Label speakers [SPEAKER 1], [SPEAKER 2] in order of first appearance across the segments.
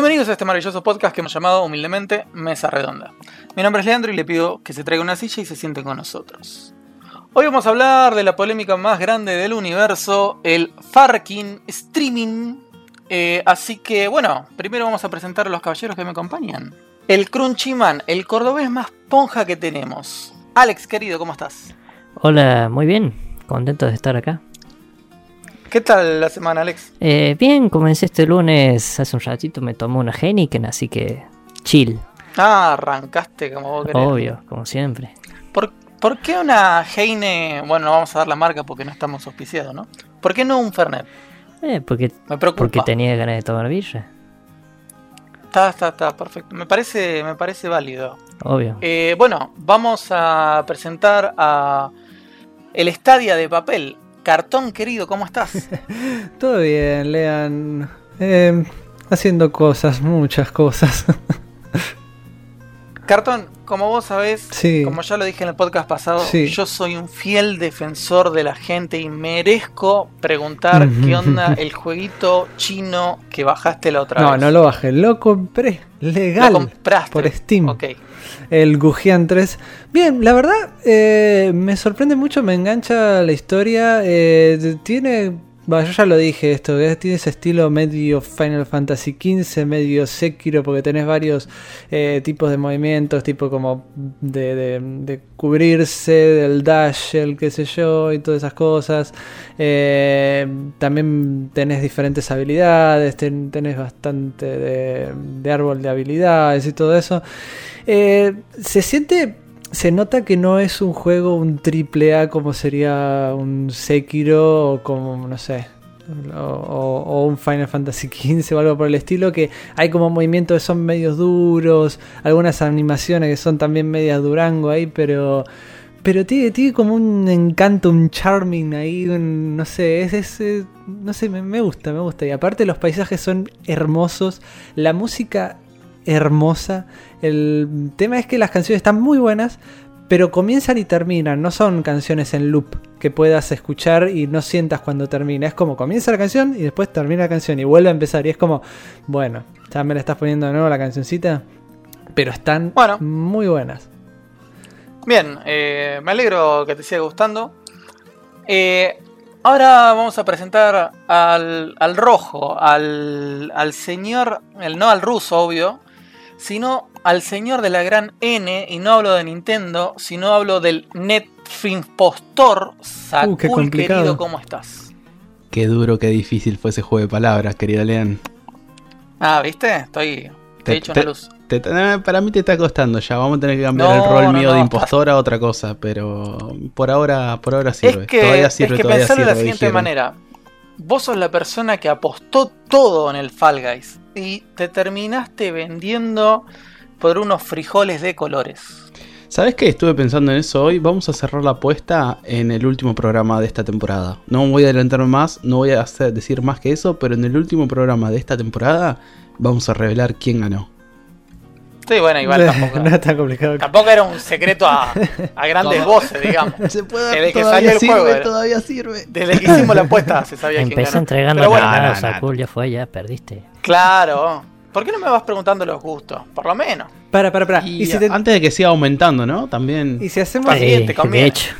[SPEAKER 1] Bienvenidos a este maravilloso podcast que hemos llamado humildemente Mesa Redonda. Mi nombre es Leandro y le pido que se traiga una silla y se siente con nosotros. Hoy vamos a hablar de la polémica más grande del universo, el Farking Streaming. Eh, así que bueno, primero vamos a presentar a los caballeros que me acompañan. El Crunchyman, el cordobés más ponja que tenemos. Alex, querido, ¿cómo estás?
[SPEAKER 2] Hola, muy bien. Contento de estar acá.
[SPEAKER 1] ¿Qué tal la semana, Alex?
[SPEAKER 2] Eh, bien, comencé este lunes, hace un ratito me tomé una Heineken, así que chill.
[SPEAKER 1] Ah, arrancaste como vos querés.
[SPEAKER 2] Obvio, como siempre.
[SPEAKER 1] ¿Por, por qué una Heine? Bueno, no vamos a dar la marca porque no estamos auspiciados, ¿no? ¿Por qué no un Fernet?
[SPEAKER 2] Eh, porque,
[SPEAKER 1] Me preocupa.
[SPEAKER 2] porque tenía ganas de tomar birra.
[SPEAKER 1] Está, está, está, perfecto. Me parece, me parece válido.
[SPEAKER 2] Obvio.
[SPEAKER 1] Eh, bueno, vamos a presentar a el Stadia de papel. Cartón querido, ¿cómo estás?
[SPEAKER 3] Todo bien, Lean. Eh, haciendo cosas, muchas cosas.
[SPEAKER 1] Cartón, como vos sabés,
[SPEAKER 3] Sí.
[SPEAKER 1] como ya lo dije en el podcast pasado,
[SPEAKER 3] Sí.
[SPEAKER 1] yo soy un fiel defensor de la gente y merezco preguntar qué onda el jueguito chino que bajaste la otra
[SPEAKER 3] no,
[SPEAKER 1] vez.
[SPEAKER 3] no lo bajé, lo compré. Legal.
[SPEAKER 1] Lo compraste.
[SPEAKER 3] por Steam.
[SPEAKER 1] Ok.
[SPEAKER 3] El Gujian 3. Bien, la verdad, eh, me sorprende mucho, me engancha la historia. eh, tiene. Yo ya lo dije esto, que tiene ese estilo medio Final Fantasy XV, medio Sekiro, porque tenés varios eh, tipos de movimientos, tipo como de, de- cubrirse, del dash, el qué sé yo, y todas esas cosas. Eh, también tenés diferentes habilidades, ten- tenés bastante de, de árbol de habilidades y todo eso. Eh, se siente, se nota que no es un juego, un triple A como sería un Sekiro o como, no sé, o, un Final Fantasy XV o algo por el estilo, que hay como movimientos que son medios duros, algunas animaciones que son también medias durango ahí, pero... Pero tiene, tiene como un encanto, un charming ahí, no sé, es, es, no sé, me gusta, me gusta. Y aparte los paisajes son hermosos, la música hermosa. El tema es que las canciones están muy buenas, pero comienzan y terminan. No son canciones en loop que puedas escuchar y no sientas cuando termina. Es como comienza la canción y después termina la canción y vuelve a empezar. Y es como, bueno, ya me la estás poniendo de nuevo la cancioncita. Pero están
[SPEAKER 1] Bueno.
[SPEAKER 3] muy buenas.
[SPEAKER 1] Bien, eh, me alegro que te siga gustando. Eh, ahora vamos a presentar al, al rojo, al, al señor, el, no al ruso, obvio, sino al señor de la gran N, y no hablo de Nintendo, sino hablo del Netflix postor. Sakul,
[SPEAKER 3] Uh, qué complicado.
[SPEAKER 1] querido, ¿cómo estás?
[SPEAKER 4] Qué duro, qué difícil fue ese juego de palabras, querida Lean.
[SPEAKER 1] Ah, ¿viste? Estoy... Te
[SPEAKER 4] Te-
[SPEAKER 1] he hecho una luz.
[SPEAKER 4] Te- para mí te está costando ya. Vamos a tener que cambiar
[SPEAKER 1] No,
[SPEAKER 4] el rol
[SPEAKER 1] no,
[SPEAKER 4] mío
[SPEAKER 1] no,
[SPEAKER 4] de impostor a otra cosa, pero por ahora, por ahora
[SPEAKER 1] Es
[SPEAKER 4] sirve.
[SPEAKER 1] que,
[SPEAKER 4] todavía sirve,
[SPEAKER 1] es que
[SPEAKER 4] todavía
[SPEAKER 1] pensarlo de la siguiente
[SPEAKER 4] dijeron.
[SPEAKER 1] manera. Vos sos la persona que apostó todo en el Fall Guys y te terminaste vendiendo por unos frijoles de colores.
[SPEAKER 4] ¿Sabes qué? Estuve pensando en eso hoy. Vamos a cerrar la apuesta en el último programa de esta temporada. No voy a adelantarme más, no voy a hacer- decir más que eso, pero en el último programa de esta temporada vamos a revelar quién ganó.
[SPEAKER 1] Sí, bueno, igual tampoco.
[SPEAKER 3] no es tan complicado.
[SPEAKER 1] Tampoco era un secreto a, a grandes voces, digamos.
[SPEAKER 4] Se puede,
[SPEAKER 1] Desde que
[SPEAKER 4] todavía
[SPEAKER 1] salió el
[SPEAKER 4] sirve,
[SPEAKER 1] juego, era.
[SPEAKER 4] todavía sirve.
[SPEAKER 1] Desde que hicimos la apuesta se sabía quién
[SPEAKER 2] Empecé
[SPEAKER 1] ganó.
[SPEAKER 2] entregando
[SPEAKER 1] Pero bueno,
[SPEAKER 2] nada,
[SPEAKER 4] no, no, no.
[SPEAKER 2] Sakul, ya fue, ya perdiste.
[SPEAKER 1] Claro. ¿Por qué no me vas preguntando los gustos? Por lo menos.
[SPEAKER 3] Para, para, para.
[SPEAKER 4] Y,
[SPEAKER 3] ¿Y si, te-
[SPEAKER 4] antes de que siga aumentando, ¿no? También.
[SPEAKER 3] y si hacemos
[SPEAKER 1] conviene.
[SPEAKER 2] de hecho,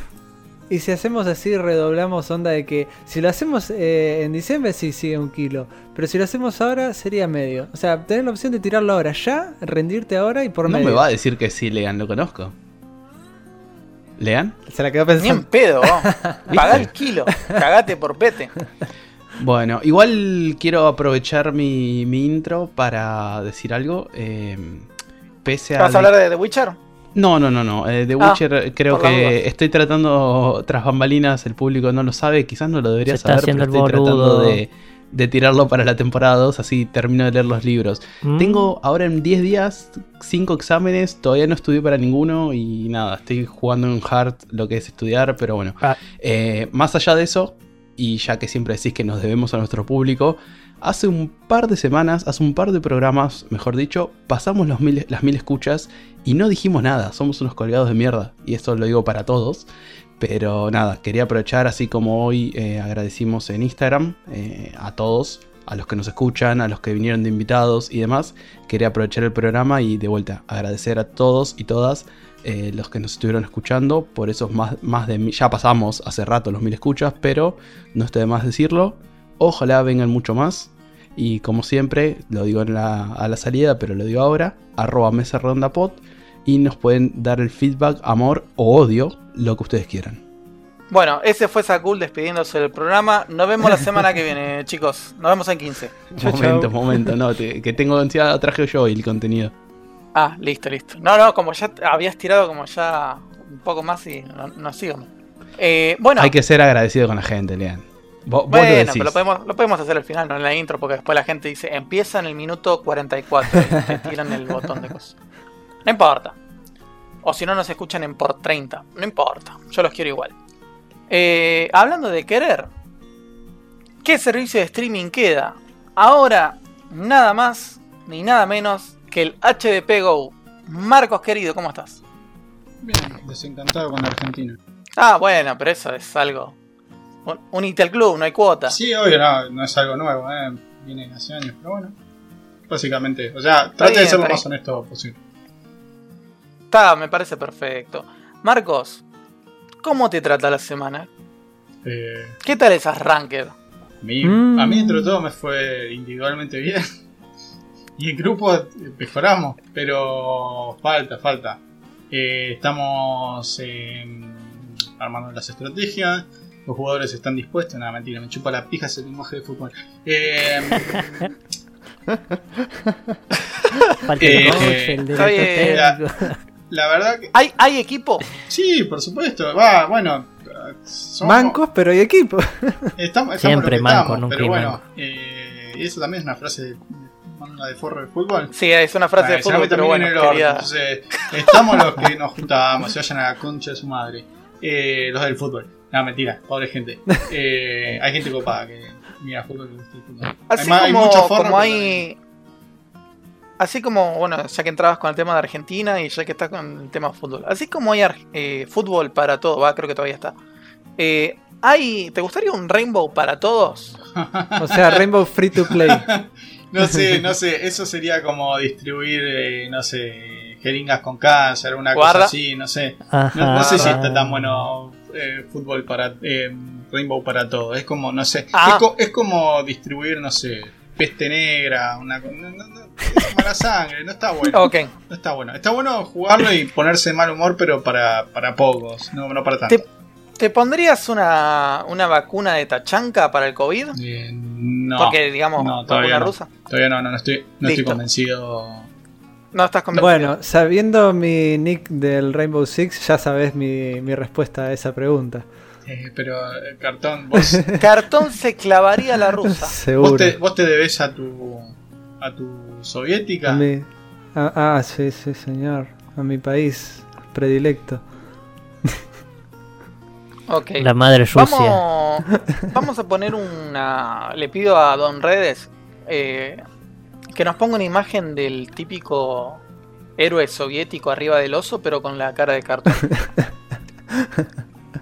[SPEAKER 3] Y si hacemos así, redoblamos onda de que si lo hacemos eh, en diciembre, sí sigue un kilo. Pero si lo hacemos ahora, sería medio. O sea, tenés la opción de tirarlo ahora ya, rendirte ahora y por
[SPEAKER 4] no
[SPEAKER 3] medio.
[SPEAKER 4] me va a decir que sí, Lean, lo conozco. ¿Lean?
[SPEAKER 3] Se la quedó
[SPEAKER 1] Ni en
[SPEAKER 3] pensando.
[SPEAKER 1] pedo. vos. Pagá el kilo. Cagate por pete.
[SPEAKER 4] Bueno, igual quiero aprovechar mi, mi intro para decir algo. eh, pese a.
[SPEAKER 1] ¿Vas a hablar de The Witcher?
[SPEAKER 4] No, no, no, no. eh, The
[SPEAKER 1] Ah,
[SPEAKER 4] Witcher creo
[SPEAKER 1] por las
[SPEAKER 4] que estoy tratando tras bambalinas, el público no lo sabe, quizás no lo debería saber,
[SPEAKER 2] haciendo
[SPEAKER 4] pero
[SPEAKER 2] el
[SPEAKER 4] estoy tratando de tirarlo para la temporada 2, así termino de leer los libros.
[SPEAKER 2] mm,
[SPEAKER 4] Tengo ahora en 10 días 5 exámenes, todavía no estudié para ninguno y nada, estoy jugando en hard lo que es estudiar, pero bueno.
[SPEAKER 2] ah,
[SPEAKER 4] Eh, más allá de eso, y ya que siempre decís que nos debemos a nuestro público, hace un par de semanas, hace un par de programas, mejor dicho, pasamos los las mil escuchas y no dijimos nada, somos unos colgados de mierda, y esto lo digo para todos. Pero nada, quería aprovechar, así como hoy eh, agradecimos en Instagram eh, a todos a los que nos escuchan, a los que vinieron de invitados y demás. Quería aprovechar el programa y de vuelta agradecer a todos y todas eh, los que nos estuvieron escuchando por esos más, más de ya pasamos hace rato los mil escuchas, pero no está de más decirlo. Ojalá vengan mucho más. Y como siempre, lo digo en la- a la salida, pero lo digo ahora, arroba mesa redonda pod y nos pueden dar el feedback, amor o odio, lo que ustedes quieran.
[SPEAKER 1] Bueno, ese fue Sakul despidiéndose del programa. Nos vemos la semana que viene, chicos. Nos vemos en 15.
[SPEAKER 3] Chau,
[SPEAKER 4] momento,
[SPEAKER 3] chau.
[SPEAKER 4] momento, no, te- que tengo ansiedad, traje yo el contenido.
[SPEAKER 1] Ah, listo, listo. No, no, como ya habías tirado como ya un poco más y no, no sigo. Eh, bueno,
[SPEAKER 4] Hay que ser agradecido con la gente, Lean. Vos, vos lo
[SPEAKER 1] bueno,
[SPEAKER 4] decís.
[SPEAKER 1] pero lo podemos, lo podemos hacer al final, no en la intro, porque después la gente dice, empieza en el minuto 44 y te tiran el botón de cosas. No importa. O si no nos escuchan en por 30. No importa. Yo los quiero igual. Eh, hablando de querer. ¿Qué servicio de streaming queda? Ahora, nada más ni nada menos que el HDP Go. Marcos querido, ¿cómo estás?
[SPEAKER 5] Bien, desencantado con Argentina.
[SPEAKER 1] Ah, bueno, pero eso es algo. Un- Unite al club, no hay cuota.
[SPEAKER 5] Sí, obvio, no, no es algo nuevo, eh, viene hace años, pero bueno. Básicamente, o sea, trate
[SPEAKER 1] bien,
[SPEAKER 5] de ser lo más honesto posible.
[SPEAKER 1] Está, me parece perfecto. Marcos, ¿cómo te trata la semana?
[SPEAKER 5] Eh,
[SPEAKER 1] ¿Qué tal esas ranked?
[SPEAKER 5] a, mí,
[SPEAKER 3] Mm.
[SPEAKER 5] a mí, dentro de todo, me fue individualmente bien. Y en grupo eh, mejoramos, pero falta, falta. Eh, estamos eh, armando las estrategias. Los jugadores están dispuestos. Nada, mentira, me chupa la pija ese lenguaje de fútbol. Eh, Eh,
[SPEAKER 2] el
[SPEAKER 5] eh, la verdad que.
[SPEAKER 1] ¿Hay, ¿Hay equipo?
[SPEAKER 5] Sí, por supuesto. Va, bueno. somos-
[SPEAKER 3] Mancos, pero hay equipo.
[SPEAKER 5] Estamos, estamos
[SPEAKER 2] Siempre manco,
[SPEAKER 5] estamos,
[SPEAKER 2] nunca
[SPEAKER 5] pero bueno.
[SPEAKER 2] manco.
[SPEAKER 5] eh, y eso también es una frase de, una de forro de fútbol.
[SPEAKER 1] Sí, es una frase
[SPEAKER 5] Ah,
[SPEAKER 1] de fútbol, pero bueno,
[SPEAKER 5] en el orto,
[SPEAKER 1] quería-
[SPEAKER 5] entonces, estamos los que nos juntamos, se vayan a la concha de su madre. Eh, los del fútbol. No, mentira, pobre gente. Eh, hay gente copada que mira fútbol que gusta el fútbol.
[SPEAKER 1] Así
[SPEAKER 5] ma- hay
[SPEAKER 1] como,
[SPEAKER 5] mucho forro,
[SPEAKER 1] como
[SPEAKER 5] pero
[SPEAKER 1] hay... Así como, bueno, ya que entrabas con el tema de Argentina y ya que estás con el tema de fútbol. Así como hay ar- eh, fútbol para todo, va, creo que todavía está. Eh, hay, ¿Te gustaría un Rainbow para todos?
[SPEAKER 3] O sea, Rainbow Free to Play.
[SPEAKER 5] No sé, no sé, eso sería como distribuir, eh, no sé, jeringas con cáncer, una
[SPEAKER 1] Guarda.
[SPEAKER 5] cosa así, no sé.
[SPEAKER 2] Ajá.
[SPEAKER 5] No, no sé si está tan bueno eh, fútbol para eh, Rainbow para todo. Es como, no sé,
[SPEAKER 1] Ah.
[SPEAKER 5] es, co- es como distribuir, no sé, peste negra, una no, no, no, es mala sangre, no está bueno. No está bueno. Está bueno jugarlo y ponerse de mal humor, pero para, para pocos, no, no para tanto.
[SPEAKER 1] Te- ¿Te pondrías una, una vacuna de tachanca para el COVID?
[SPEAKER 5] Eh, no,
[SPEAKER 1] Porque, digamos, vacuna rusa.
[SPEAKER 5] todavía no, no, no estoy, no estoy convencido.
[SPEAKER 1] No estás convencido.
[SPEAKER 3] Bueno, sabiendo mi nick del Rainbow Six, ya sabes mi, mi respuesta a esa pregunta.
[SPEAKER 5] Eh, pero, eh, cartón, vos,
[SPEAKER 1] Cartón se clavaría a la rusa.
[SPEAKER 3] Seguro.
[SPEAKER 5] vos, te, vos te debes a tu, a tu soviética.
[SPEAKER 3] A mi- ah, ah, sí, sí, señor. A mi país predilecto.
[SPEAKER 1] Ok.
[SPEAKER 2] La madre Rusia.
[SPEAKER 1] Vamos, vamos a poner una. Le pido a Don Redes eh, que nos ponga una imagen del típico héroe soviético arriba del oso, pero con la cara de cartón.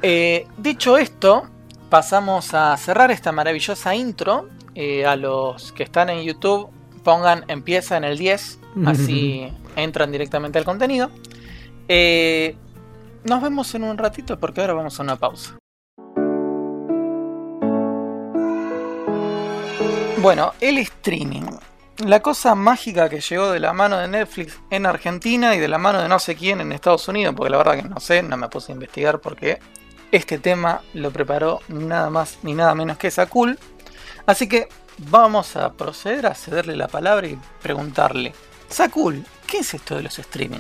[SPEAKER 1] Eh, dicho esto, pasamos a cerrar esta maravillosa intro. Eh, a los que están en YouTube, pongan empieza en el 10, así entran directamente al contenido. Eh, nos vemos en un ratito porque ahora vamos a una pausa. Bueno, el streaming. La cosa mágica que llegó de la mano de Netflix en Argentina y de la mano de no sé quién en Estados Unidos, porque la verdad que no sé, no me puse a investigar porque este tema lo preparó nada más ni nada menos que Sakul. Así que vamos a proceder a cederle la palabra y preguntarle, Sakul, ¿qué es esto de los streaming?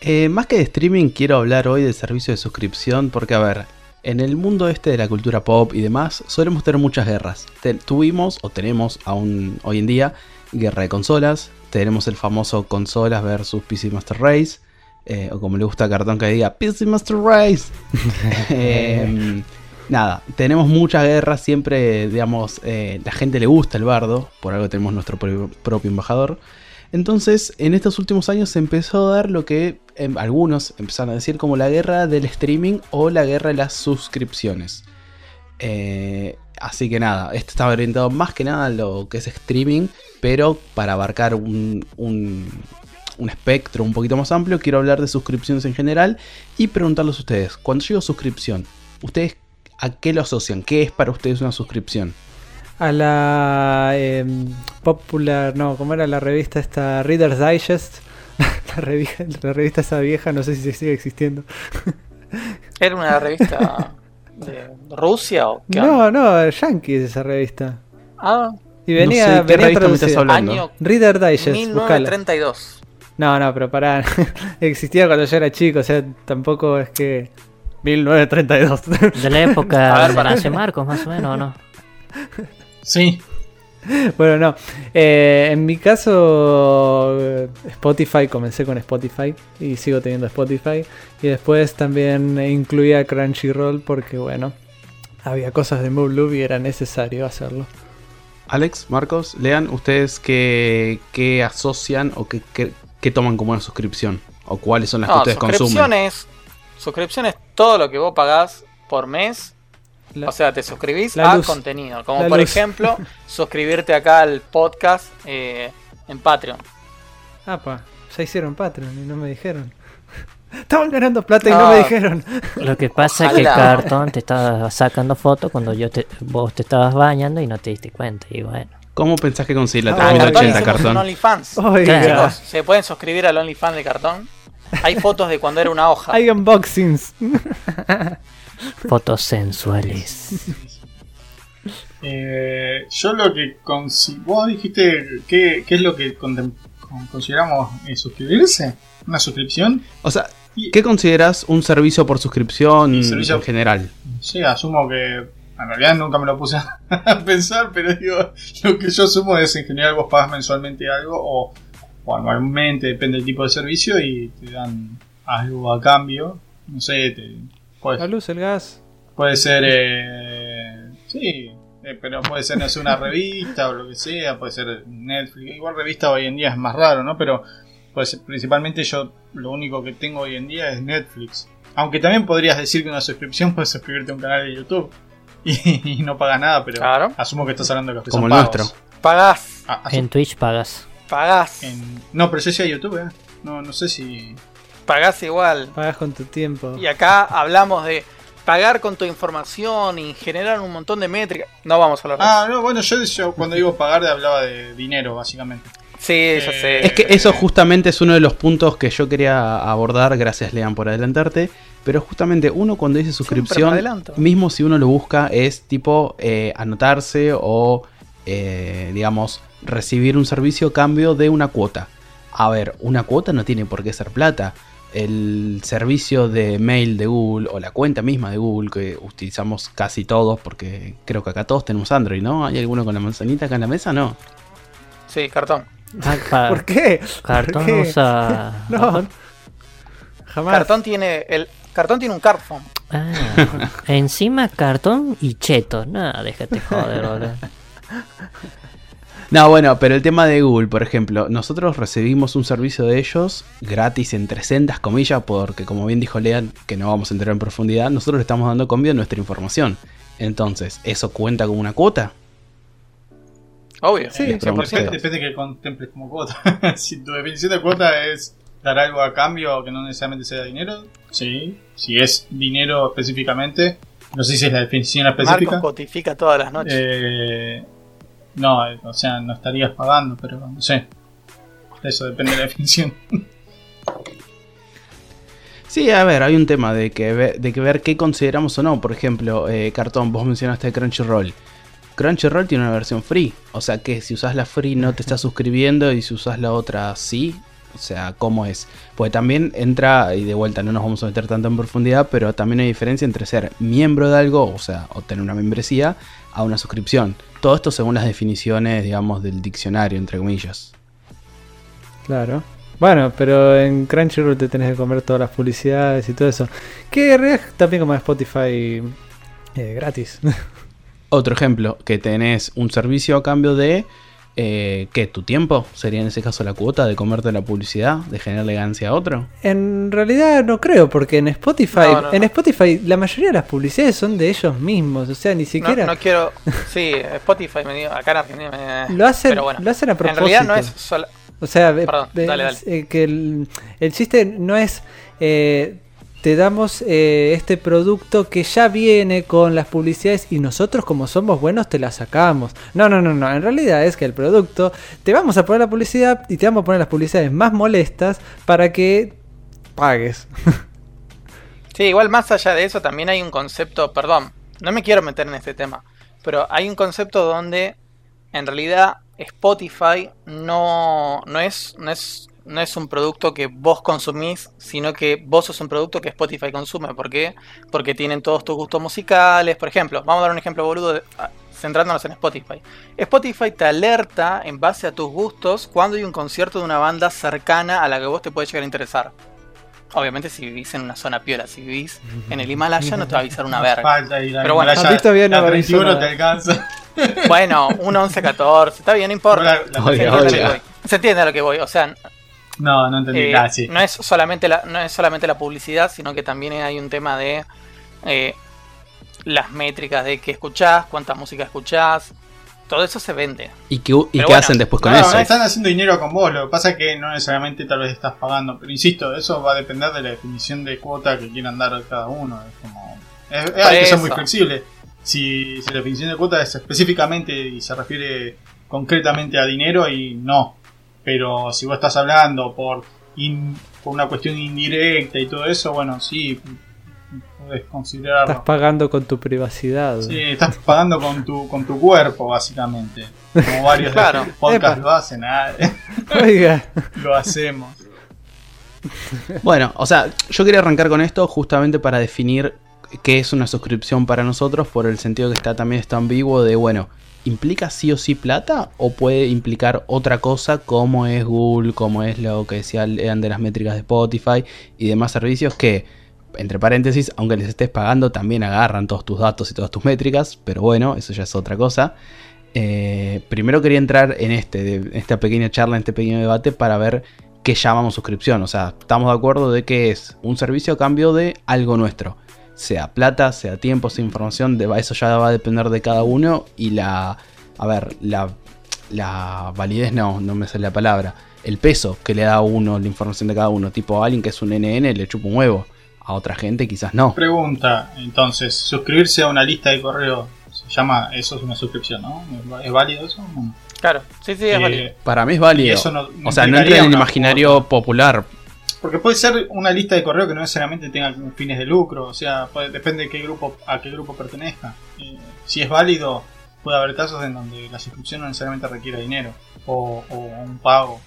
[SPEAKER 4] Eh, más que de streaming, quiero hablar hoy del servicio de suscripción porque, a ver, en el mundo este de la cultura pop y demás, solemos tener muchas guerras. Tuvimos o tenemos aún hoy en día guerra de consolas, tenemos el famoso consolas versus PC Master Race, eh, o como le gusta a Cartón que diga PC Master Race. Em, nada, tenemos muchas guerras, siempre, digamos, eh, la gente le gusta el bardo, por algo tenemos nuestro pro- propio embajador. Entonces, en estos últimos años se empezó a dar lo que em, algunos empezaron a decir como la guerra del streaming o la guerra de las suscripciones. Eh, Así que nada, esto está orientado más que nada a lo que es streaming, pero para abarcar un, un, un espectro un poquito más amplio, quiero hablar de suscripciones en general y preguntarles a ustedes, cuando digo suscripción, ¿ustedes a qué lo asocian? ¿Qué es para ustedes una suscripción?
[SPEAKER 3] A la em, popular, no, ¿cómo era la revista esta? Reader's Digest. la, revista, la revista esa vieja, no sé si sigue existiendo.
[SPEAKER 1] ¿Era una revista de Rusia o qué?
[SPEAKER 3] No, no, Yankee es esa revista.
[SPEAKER 1] Ah,
[SPEAKER 3] Y venía,
[SPEAKER 4] no sé, ¿qué
[SPEAKER 3] venía
[SPEAKER 4] revista me estás
[SPEAKER 3] traducida.
[SPEAKER 4] hablando?
[SPEAKER 1] año
[SPEAKER 3] Reader Digest, buscala.
[SPEAKER 1] 1932.
[SPEAKER 3] No, no, pero pará. Existía cuando yo era chico, o sea, tampoco es que. 1932.
[SPEAKER 2] De la época
[SPEAKER 1] A ver,
[SPEAKER 2] de Marcos, más o menos, ¿o no?
[SPEAKER 5] Sí.
[SPEAKER 3] bueno, no. Eh, en mi caso, eh, Spotify, comencé con Spotify y sigo teniendo Spotify. Y después también incluía Crunchyroll porque, bueno, había cosas de Move Loop y era necesario hacerlo.
[SPEAKER 4] Alex, Marcos, lean ustedes qué, qué asocian o qué, qué- qué toman como una suscripción o cuáles son las que ustedes consumen.
[SPEAKER 1] suscripciones. Suscripción es todo lo que vos pagás por mes.
[SPEAKER 3] La-
[SPEAKER 1] O sea, te suscribís a
[SPEAKER 3] luz.
[SPEAKER 1] contenido. Como
[SPEAKER 3] La
[SPEAKER 1] por
[SPEAKER 3] luz.
[SPEAKER 1] ejemplo, suscribirte acá al podcast eh, en Patreon.
[SPEAKER 3] Ah, pa, ya hicieron Patreon y no me dijeron. Estaban ganando plata y no,
[SPEAKER 1] No.
[SPEAKER 3] me dijeron.
[SPEAKER 2] Lo que pasa es que. Cartón te estaba sacando fotos cuando yo te, vos te estabas bañando y no te diste cuenta. Y bueno,
[SPEAKER 4] ¿Cómo pensás que conseguir la
[SPEAKER 3] Ah,
[SPEAKER 1] Ah,
[SPEAKER 4] 3080
[SPEAKER 1] hicimos un
[SPEAKER 4] cartón?
[SPEAKER 1] OnlyFans.
[SPEAKER 2] Claro.
[SPEAKER 1] Se pueden suscribir al OnlyFans de cartón. Hay fotos de cuando era una hoja.
[SPEAKER 3] hay unboxings.
[SPEAKER 2] Fotos sensuales.
[SPEAKER 5] Eh, yo lo que consi- vos dijiste ¿qué, qué es lo que con- consideramos eh, suscribirse, una suscripción.
[SPEAKER 4] O sea,
[SPEAKER 5] Y-
[SPEAKER 4] ¿qué consideras un servicio por suscripción
[SPEAKER 5] Servicio-
[SPEAKER 4] en general?
[SPEAKER 5] Sí, asumo que en realidad nunca me lo puse a pensar, pero digo, lo que yo asumo es en general vos pagas mensualmente algo o, o anualmente, depende del tipo de servicio y te dan algo a cambio. No sé, te,
[SPEAKER 3] La
[SPEAKER 5] puede,
[SPEAKER 3] luz, el gas.
[SPEAKER 5] puede ser, eh, sí, eh, pero puede ser no sé, una revista o lo que sea, puede ser Netflix. Igual revista hoy en día es más raro, ¿no? Pero pues principalmente yo lo único que tengo hoy en día es Netflix. Aunque también podrías decir que una suscripción puedes suscribirte a un canal de YouTube y, y no pagas nada, pero
[SPEAKER 1] Claro.
[SPEAKER 5] asumo que estás hablando de los que
[SPEAKER 4] Como
[SPEAKER 5] son
[SPEAKER 4] el
[SPEAKER 5] pagos.
[SPEAKER 4] nuestro.
[SPEAKER 1] Pagás.
[SPEAKER 5] Ah,
[SPEAKER 2] En Twitch pagas.
[SPEAKER 1] Pagás.
[SPEAKER 5] en- No, pero yo decía YouTube, ¿eh? No, no sé si...
[SPEAKER 1] Pagás igual.
[SPEAKER 3] Pagas con tu tiempo.
[SPEAKER 1] Y acá hablamos de pagar con tu información y generar un montón de métricas. No vamos a hablar de eso.
[SPEAKER 5] Ah, no, bueno, yo, yo cuando digo pagar hablaba de dinero, básicamente.
[SPEAKER 1] Sí, ya
[SPEAKER 5] eh,
[SPEAKER 1] sé.
[SPEAKER 4] Es que eso justamente es uno de los puntos que yo quería abordar, gracias Lean por adelantarte. Pero justamente uno cuando dice suscripción, mismo si uno lo busca, es tipo eh, anotarse o, eh, digamos, recibir un servicio a cambio de una cuota. A ver, una cuota no tiene por qué ser plata. El servicio de mail de Google o la cuenta misma de Google que utilizamos casi todos, porque creo que acá todos tenemos Android, ¿no? ¿Hay alguno con la manzanita acá en la mesa? No.
[SPEAKER 1] Sí, cartón.
[SPEAKER 2] Ah,
[SPEAKER 3] ¿Por qué?
[SPEAKER 2] Cartón
[SPEAKER 3] ¿Por qué?
[SPEAKER 2] usa.
[SPEAKER 3] No, jamás.
[SPEAKER 1] Cartón tiene el cartón tiene un cartón.
[SPEAKER 2] Ah, encima cartón y cheto. No, déjate joder, boludo.
[SPEAKER 4] No, bueno, pero el tema de Google, por ejemplo, nosotros recibimos un servicio de ellos gratis en 300 comillas, porque como bien dijo Lean, que no vamos a entrar en profundidad, nosotros le estamos dando cambio nuestra información. Entonces, ¿eso cuenta como una cuota?
[SPEAKER 1] Obvio.
[SPEAKER 3] Sí,
[SPEAKER 1] 100%.
[SPEAKER 5] depende, depende que contemples como cuota. si tu definición de cuota es dar algo a cambio que no necesariamente sea dinero, sí. Si es dinero específicamente, no sé si es la definición
[SPEAKER 1] Marcos
[SPEAKER 5] específica.
[SPEAKER 1] cotifica todas las noches.
[SPEAKER 5] Eh, no, o sea, no estarías pagando, pero no sé. Eso depende de la definición.
[SPEAKER 4] Sí, a ver, hay un tema de que, de que ver qué consideramos o no. Por ejemplo, eh, Cartón, vos mencionaste Crunchyroll. Crunchyroll tiene una versión free. O sea que si usas la free no te estás suscribiendo y si usas la otra sí. O sea, ¿cómo es? Pues también entra, y de vuelta no nos vamos a meter tanto en profundidad, pero también hay diferencia entre ser miembro de algo, o sea, obtener una membresía, a una suscripción. Todo esto según las definiciones, digamos, del diccionario, entre comillas.
[SPEAKER 3] Claro. Bueno, pero en Crunchyroll te tenés que comer todas las publicidades y todo eso. Que en realidad también como Spotify eh, gratis.
[SPEAKER 4] Otro ejemplo, que tenés un servicio a cambio de eh, ¿qué? ¿Tu tiempo? ¿Sería en ese caso la cuota de comerte la publicidad? ¿De generarle ganancia a otro?
[SPEAKER 3] En realidad no creo, porque en Spotify,
[SPEAKER 1] No, no,
[SPEAKER 3] en
[SPEAKER 1] no.
[SPEAKER 3] Spotify la mayoría de las publicidades son de ellos mismos, o sea, ni siquiera
[SPEAKER 1] no quiero. Sí, Spotify me dio. Acá en Argentina me.
[SPEAKER 3] lo hacen,
[SPEAKER 1] Pero bueno,
[SPEAKER 3] lo hacen a
[SPEAKER 1] en
[SPEAKER 3] propósito.
[SPEAKER 1] realidad no es sola-
[SPEAKER 3] O sea,
[SPEAKER 1] Perdón,
[SPEAKER 3] ve-
[SPEAKER 1] dale, dale.
[SPEAKER 3] eh, que el, el chiste no es eh, te damos eh, este producto que ya viene con las publicidades y nosotros como somos buenos te la sacamos. No, no, no, no. En realidad es que el producto te vamos a poner la publicidad y te vamos a poner las publicidades más molestas para que pagues.
[SPEAKER 1] Sí, igual más allá de eso también hay un concepto, perdón, no me quiero meter en este tema, pero hay un concepto donde en realidad Spotify no, no, es, no, es, no es un producto que vos consumís, sino que vos sos un producto que Spotify consume. ¿Por qué? Porque tienen todos tus gustos musicales. Por ejemplo, vamos a dar un ejemplo boludo de- ah, centrándonos en Spotify. Spotify te alerta en base a tus gustos cuando hay un concierto de una banda cercana a la que vos te puede llegar a interesar. Obviamente si vivís en una zona piola, si vivís en el Himalaya no te va a avisar una verga.
[SPEAKER 5] Falta
[SPEAKER 1] Pero bueno,
[SPEAKER 5] Himalaya,
[SPEAKER 3] no
[SPEAKER 5] la
[SPEAKER 3] me avisó
[SPEAKER 5] 31
[SPEAKER 3] nada.
[SPEAKER 5] te alcanza.
[SPEAKER 1] Bueno, un 11, 14, está bien, no importa.
[SPEAKER 5] La- la-.
[SPEAKER 1] Se entiende a lo que voy. O sea,
[SPEAKER 5] No, no entendí.
[SPEAKER 1] eh,
[SPEAKER 5] Ah, sí.
[SPEAKER 1] no es solamente la, no es solamente la publicidad, sino que también hay un tema de eh, las métricas de qué escuchás, cuánta música escuchás. Todo eso se vende.
[SPEAKER 4] ¿Y qué, y qué
[SPEAKER 1] bueno,
[SPEAKER 4] hacen después con
[SPEAKER 5] no,
[SPEAKER 4] eso?
[SPEAKER 5] están haciendo dinero con vos. Lo que pasa es que no necesariamente tal vez estás pagando. Pero insisto, eso va a depender de la definición de cuota que quieran dar cada uno. Es como. es- es- hay que ser muy flexible. Si, si la definición de cuota es específicamente y se refiere concretamente a dinero, y no. Pero si vos estás hablando por, in- por una cuestión indirecta y todo eso, bueno, sí, podés considerarlo.
[SPEAKER 3] Estás pagando con tu privacidad.
[SPEAKER 5] Sí, estás pagando con tu, con tu cuerpo, básicamente. Como varios
[SPEAKER 1] Claro.
[SPEAKER 5] de los podcasts
[SPEAKER 3] Epa.
[SPEAKER 5] lo hacen, ah,
[SPEAKER 3] Oiga,
[SPEAKER 5] lo hacemos.
[SPEAKER 4] Bueno, o sea, yo quería arrancar con esto justamente para definir qué es una suscripción para nosotros, por el sentido que está también está ambiguo de, bueno, ¿implica sí o sí plata o puede implicar otra cosa como es Google, como es lo que decía Lean de las métricas de Spotify y demás servicios que, entre paréntesis, aunque les estés pagando, también agarran todos tus datos y todas tus métricas, pero bueno, eso ya es otra cosa. Eh, primero quería entrar en este, en esta pequeña charla, en este pequeño debate para ver qué llamamos suscripción. O sea, estamos de acuerdo de que es un servicio a cambio de algo nuestro. Sea plata, sea tiempo, sea información, de, eso ya va a depender de cada uno. Y la, a ver, la, la validez no, no me sale la palabra. El peso que le da a uno la información de cada uno. Tipo a alguien que es un NN le chupa un huevo. A otra gente quizás no.
[SPEAKER 5] Pregunta, entonces, suscribirse a una lista de correo, se llama, eso es una suscripción, ¿no? ¿Es válido eso? No.
[SPEAKER 1] Claro, sí, sí, es
[SPEAKER 5] Eh,
[SPEAKER 1] válido.
[SPEAKER 4] Para mí es válido.
[SPEAKER 5] eso no-
[SPEAKER 4] o sea, no entra en el imaginario popular.
[SPEAKER 5] Porque puede ser una lista de correo que no necesariamente tenga fines de lucro, o sea, puede- depende de qué grupo, a qué grupo pertenezca. Eh, si es válido, puede haber casos en donde la suscripción no necesariamente requiere dinero o, o un pago.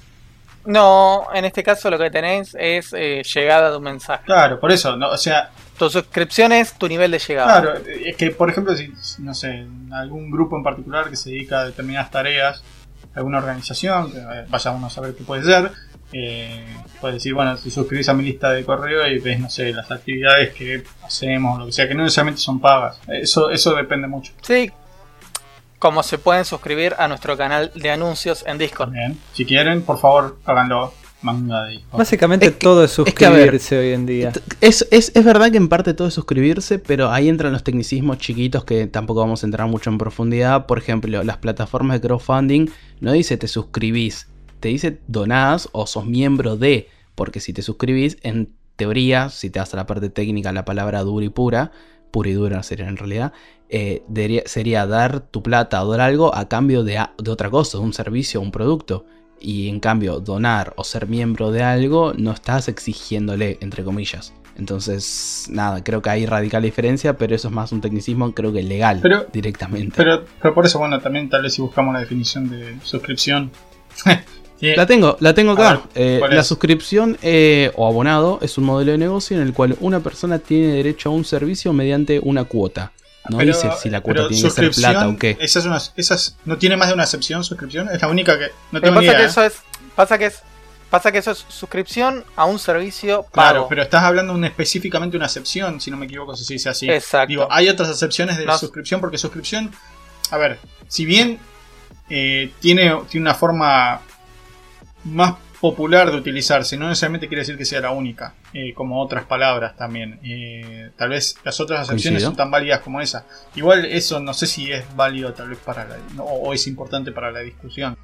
[SPEAKER 1] No, en este caso lo que tenés es eh, llegada de un mensaje.
[SPEAKER 5] Claro, por eso, no, o sea,
[SPEAKER 1] Tu suscripción es tu nivel de llegada.
[SPEAKER 5] Claro, es que por ejemplo, si, no sé, algún grupo en particular que se dedica a determinadas tareas, alguna organización, que eh, vaya uno a saber qué puede ser, eh, puede decir, bueno, te suscribís a mi lista de correo y ves, no sé, las actividades que hacemos, lo que sea, que no necesariamente son pagas. Eso, eso depende mucho.
[SPEAKER 1] Sí, como se pueden suscribir a nuestro canal de anuncios en Discord.
[SPEAKER 5] Bien. Si quieren, por favor, háganlo. Manga de Discord.
[SPEAKER 3] básicamente
[SPEAKER 4] Es que-
[SPEAKER 3] todo es
[SPEAKER 4] es que, a ver,
[SPEAKER 3] suscribirse hoy en día.
[SPEAKER 4] Es, es, es verdad que en parte todo es suscribirse, pero ahí entran los tecnicismos chiquitos que tampoco vamos a entrar mucho en profundidad. Por ejemplo, las plataformas de crowdfunding no dice te suscribís, te dice donás o sos miembro de, porque si te suscribís, en teoría, si te vas a la parte técnica, la palabra dura y pura, pura y dura sería en realidad, eh, debería- sería dar tu plata o dar algo a cambio de, de otra cosa, de un servicio o un producto. Y en cambio, donar o ser miembro de algo, no estás exigiéndole, entre comillas. Entonces, nada, creo que hay radical diferencia, pero eso es más un tecnicismo, creo que legal
[SPEAKER 5] Pero-
[SPEAKER 4] directamente.
[SPEAKER 5] Pero, pero por eso, bueno, también tal vez si buscamos la definición de suscripción. Sí,
[SPEAKER 4] La tengo, la tengo
[SPEAKER 5] A
[SPEAKER 4] acá.
[SPEAKER 5] ver,
[SPEAKER 4] Eh,
[SPEAKER 5] ¿cuál
[SPEAKER 4] la suscripción eh, o abonado es un modelo de negocio en el cual una persona tiene derecho a un servicio mediante una cuota. No
[SPEAKER 5] Pero-
[SPEAKER 4] dice si la cuota tiene que ser plata o qué.
[SPEAKER 5] Esa es una, esa es- no tiene más de una excepción suscripción. Es la única que no tengo
[SPEAKER 1] pasa
[SPEAKER 5] idea.
[SPEAKER 1] que
[SPEAKER 5] ¿eh?
[SPEAKER 1] eso es, pasa que es, pasa que eso es suscripción a un servicio pago.
[SPEAKER 5] Claro, pero estás hablando de un- específicamente una excepción, si no me equivoco, si se dice así.
[SPEAKER 1] Exacto.
[SPEAKER 5] Digo, hay otras excepciones de
[SPEAKER 1] No.
[SPEAKER 5] suscripción, porque suscripción, a ver, si bien eh, tiene, tiene una forma más popular de utilizarse, no necesariamente quiere decir que sea la única, eh, como otras palabras también. Eh, tal vez las otras acepciones son tan válidas como esa. Igual eso no sé si es válido tal vez para la, no, o es importante para la discusión.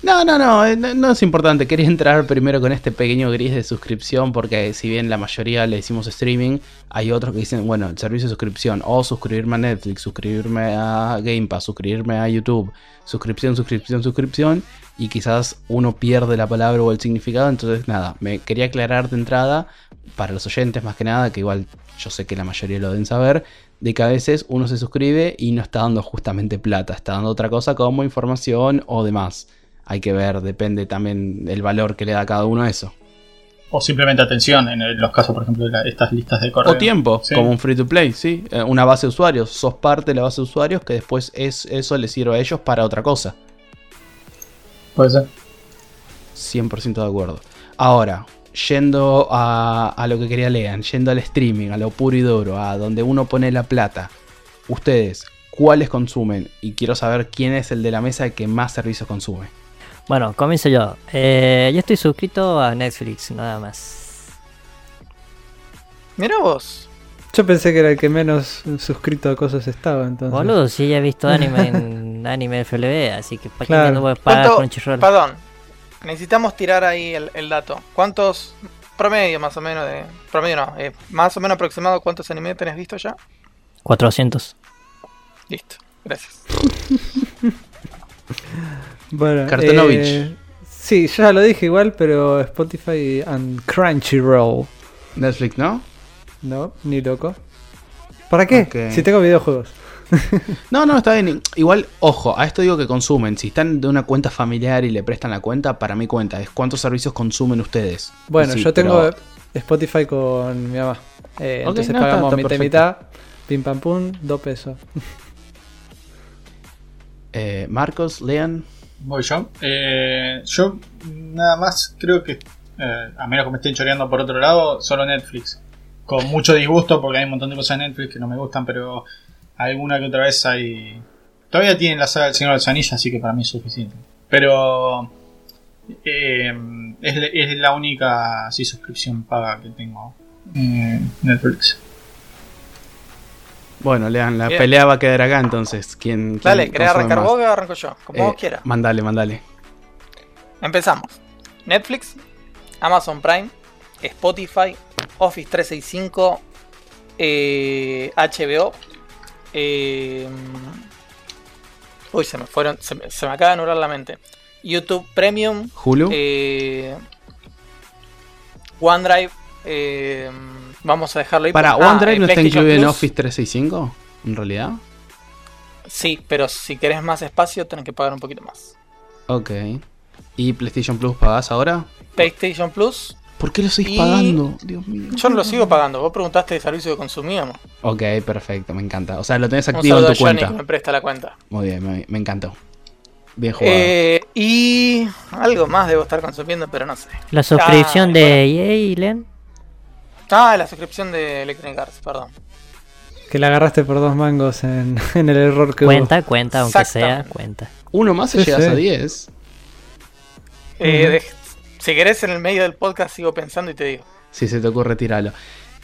[SPEAKER 4] No, no, no, eh, no, no es importante. Quería entrar primero con este pequeño gris de suscripción porque si bien la mayoría le decimos streaming, hay otros que dicen, bueno, el servicio de suscripción o suscribirme a Netflix, suscribirme a Game Pass, suscribirme a YouTube, suscripción, suscripción, suscripción y quizás uno pierde la palabra o el significado. Entonces, nada, me quería aclarar de entrada para los oyentes más que nada, que igual yo sé que la mayoría lo deben saber, de que a veces uno se suscribe y no está dando justamente plata, está dando otra cosa como información o demás. Hay que ver, depende también del valor que le da cada uno a eso.
[SPEAKER 5] O simplemente atención en el- los casos, por ejemplo, de estas listas de correo.
[SPEAKER 4] O tiempo,
[SPEAKER 5] Sí.
[SPEAKER 4] como un free to play, sí. Eh, Una base de usuarios. Sos parte de la base de usuarios que después es, eso les sirve a ellos para otra cosa.
[SPEAKER 5] Puede ser.
[SPEAKER 4] 100% de acuerdo. Ahora, yendo a, a lo que quería leer, yendo al streaming, a lo puro y duro, a donde uno pone la plata. Ustedes, ¿cuáles consumen? Y quiero saber quién es el de la mesa que más servicios consume.
[SPEAKER 2] Bueno, comienzo yo. Eh, yo estoy suscrito a Netflix, nada más.
[SPEAKER 1] Mira vos.
[SPEAKER 3] Yo pensé que era el que menos suscrito a cosas estaba, entonces.
[SPEAKER 2] Boludo, si ya he visto anime en anime FLB, así que ¿para
[SPEAKER 3] Claro.
[SPEAKER 2] qué no voy a pagar
[SPEAKER 1] ¿Cuánto-
[SPEAKER 2] Crunchyroll?
[SPEAKER 1] Perdón. Necesitamos tirar ahí el, el dato. ¿Cuántos promedio más o menos de... Promedio no. eh, más o menos aproximado cuántos anime tenés visto ya?
[SPEAKER 2] 400.
[SPEAKER 1] Listo. Gracias.
[SPEAKER 3] Bueno,
[SPEAKER 4] Kartanovich.
[SPEAKER 3] eh, sí, ya lo dije igual, pero Spotify and Crunchyroll.
[SPEAKER 4] Netflix, ¿no?
[SPEAKER 3] No, ni loco. ¿Para qué? Si tengo videojuegos.
[SPEAKER 4] No, no, está bien. Igual, ojo, a esto digo que consumen. Si están de una cuenta familiar y le prestan la cuenta, para mi cuenta es cuántos servicios consumen ustedes.
[SPEAKER 3] Bueno,
[SPEAKER 4] Sí,
[SPEAKER 3] yo tengo
[SPEAKER 4] pero-
[SPEAKER 3] Spotify con mi mamá. Eh,
[SPEAKER 4] Ok,
[SPEAKER 3] entonces
[SPEAKER 4] no,
[SPEAKER 3] pagamos mitad y mitad. Pim pam pum, dos pesos.
[SPEAKER 4] eh, Marcos, Lean.
[SPEAKER 5] Voy yo. Eh, yo nada más creo que, eh, a menos que me estén choreando por otro lado, solo Netflix. Con mucho disgusto porque hay un montón de cosas en Netflix que no me gustan, pero alguna que otra vez hay... Todavía tienen la saga del Señor de los Anillos, así que para mí es suficiente. Pero eh, es, la- única sí, suscripción paga que tengo en Netflix.
[SPEAKER 4] Bueno, Lean, la
[SPEAKER 1] Bien.
[SPEAKER 4] pelea va a quedar acá entonces. ¿Quién,
[SPEAKER 1] Dale, ¿querés arrancar vos o arranco yo? Como
[SPEAKER 4] Eh,
[SPEAKER 1] vos quieras.
[SPEAKER 4] Mandale, mandale.
[SPEAKER 1] Empezamos. Netflix, Amazon Prime, Spotify, Office 365, eh, HBO. eh, uy, se me fueron, se me, se me acaba de nublar la mente. YouTube Premium,
[SPEAKER 4] Hulu.
[SPEAKER 1] eh, OneDrive. Vamos a dejarlo ahí.
[SPEAKER 4] Para,
[SPEAKER 1] Ah,
[SPEAKER 4] OneDrive
[SPEAKER 1] eh,
[SPEAKER 4] no está incluido en. Office 365, en realidad.
[SPEAKER 1] Sí, pero si querés más espacio, tenés que pagar un poquito más.
[SPEAKER 4] Ok. ¿Y PlayStation Plus pagás ahora?
[SPEAKER 1] PlayStation Plus,
[SPEAKER 4] ¿Por qué lo seguís
[SPEAKER 1] Y-
[SPEAKER 4] pagando? Dios mío.
[SPEAKER 1] yo no lo sigo pagando. Vos preguntaste de servicio que consumíamos.
[SPEAKER 4] Ok, perfecto, me encanta. O sea, lo tenés activo en
[SPEAKER 1] a
[SPEAKER 4] tu
[SPEAKER 1] Johnny
[SPEAKER 4] cuenta.
[SPEAKER 1] que me presta la cuenta.
[SPEAKER 4] Muy bien, me, me encantó. Bien jugado.
[SPEAKER 1] Eh, y algo más debo estar consumiendo, pero no sé.
[SPEAKER 2] La suscripción
[SPEAKER 1] Ah,
[SPEAKER 2] de EA, Len.
[SPEAKER 1] Ah, la suscripción de Electronic Arts, perdón.
[SPEAKER 3] Que la agarraste por dos mangos en, en el error que hubo.
[SPEAKER 2] Cuenta, cuenta, aunque sea, cuenta.
[SPEAKER 4] Uno más y
[SPEAKER 3] sí,
[SPEAKER 4] llegas
[SPEAKER 3] sí.
[SPEAKER 4] a 10.
[SPEAKER 1] Eh, si querés, en el medio del podcast sigo pensando y te digo.
[SPEAKER 4] Si se te ocurre, tirarlo.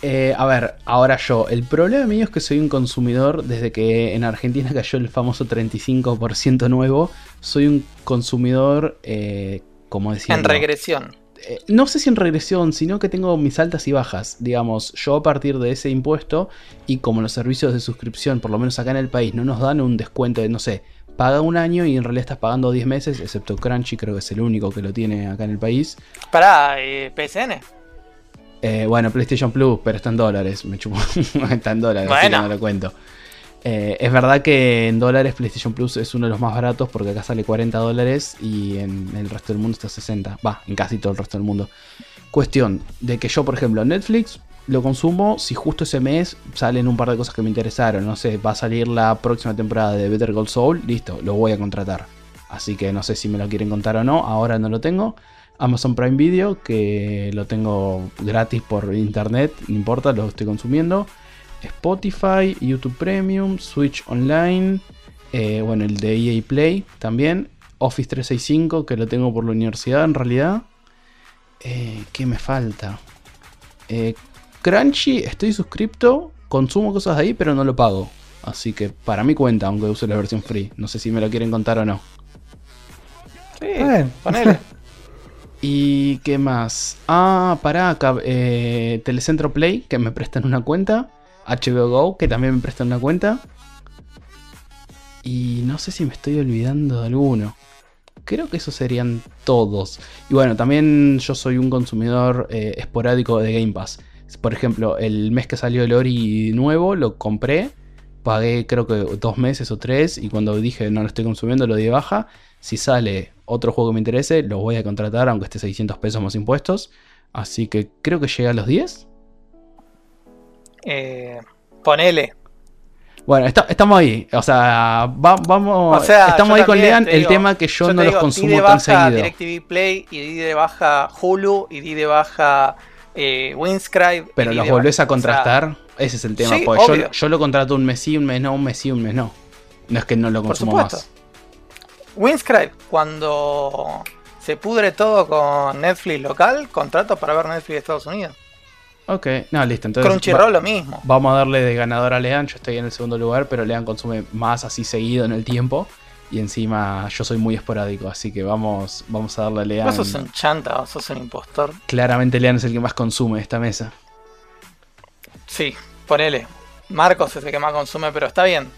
[SPEAKER 4] Eh, a ver, ahora yo. El problema mío es que soy un consumidor desde que en Argentina cayó el famoso 35% nuevo. Soy un consumidor, eh, como decía.
[SPEAKER 1] En regresión.
[SPEAKER 4] Eh, no sé si en regresión, sino que tengo mis altas y bajas. Digamos, yo a partir de ese impuesto y como los servicios de suscripción, por lo menos acá en el país, no nos dan un descuento de, no sé, paga un año y en realidad estás pagando 10 meses, excepto Crunchy, creo que es el único que lo tiene acá en el país.
[SPEAKER 1] Pará, eh, PSN.
[SPEAKER 4] Eh, bueno, PlayStation Plus, pero está en dólares, me chupo. está en dólares, así que
[SPEAKER 1] Bueno.
[SPEAKER 4] no lo cuento. Eh, es verdad que en dólares PlayStation Plus es uno de los más baratos porque acá sale 40 dólares y en el resto del mundo está 60. Va, en casi todo el resto del mundo. Cuestión de que yo, por ejemplo, Netflix lo consumo si justo ese mes salen un par de cosas que me interesaron. No sé, va a salir la próxima temporada de Better Call Saul, listo, lo voy a contratar. Así que no sé si me lo quieren contar o no, ahora no lo tengo. Amazon Prime Video, que lo tengo gratis por internet, no importa, lo estoy consumiendo. Spotify, YouTube Premium, Switch Online, Eh, bueno, el de EA Play también. Office 365, que lo tengo por la universidad en realidad. Eh, ¿Qué me falta? Eh, Crunchy, estoy suscripto, consumo cosas de ahí, pero no lo pago. Así que para mí cuenta, aunque use la versión free. No sé si me lo quieren contar o no.
[SPEAKER 1] Sí,
[SPEAKER 3] Bueno.
[SPEAKER 1] ponele.
[SPEAKER 4] ¿Y qué más? Ah, pará, eh, Telecentro Play, que me prestan una cuenta. HBO Go, que también me prestan una cuenta. Y no sé si me estoy olvidando de alguno. Creo que esos serían todos. Y bueno, también yo soy un consumidor eh, esporádico de Game Pass. Por ejemplo, el mes que salió el Ori nuevo, lo compré. Pagué creo que dos meses o tres. Y cuando dije no lo estoy consumiendo, lo di de baja. Si sale otro juego que me interese, lo voy a contratar, aunque esté 600 pesos más impuestos. Así que creo que llegué a los 10.
[SPEAKER 1] Eh, ponele.
[SPEAKER 4] Bueno, está- estamos ahí. O sea, va- vamos.
[SPEAKER 1] O sea,
[SPEAKER 4] estamos ahí con Lean.
[SPEAKER 1] te
[SPEAKER 4] El
[SPEAKER 1] digo-
[SPEAKER 4] tema que yo, no los
[SPEAKER 1] digo, di
[SPEAKER 4] consumo
[SPEAKER 1] de
[SPEAKER 4] tan
[SPEAKER 1] baja
[SPEAKER 4] seguido.
[SPEAKER 1] DirecTV Play y di de baja Hulu y di de baja eh, Winscribe.
[SPEAKER 4] Pero los volvés
[SPEAKER 1] baja-
[SPEAKER 4] a contrastar. Ese es el tema.
[SPEAKER 1] Sí,
[SPEAKER 4] porque yo, lo contrato un mes sí, un mes no, un mes sí, un mes no. No es que no lo consumo más.
[SPEAKER 1] Winscribe, cuando se pudre todo con Netflix local, contrato para ver Netflix de Estados Unidos.
[SPEAKER 4] Ok, no, listo. Entonces,
[SPEAKER 1] Crunchyroll
[SPEAKER 4] va-
[SPEAKER 1] lo mismo.
[SPEAKER 4] vamos a darle de ganador a Lean. Yo estoy en el segundo lugar, pero Lean consume más así seguido en el tiempo. Y encima yo soy muy esporádico, así que vamos, vamos a darle a Lean.
[SPEAKER 1] Vos sos un chanta, vos sos un impostor.
[SPEAKER 4] Claramente Lean es el que más consume esta mesa.
[SPEAKER 1] Sí, ponele. Marcos es el que más consume, pero está bien.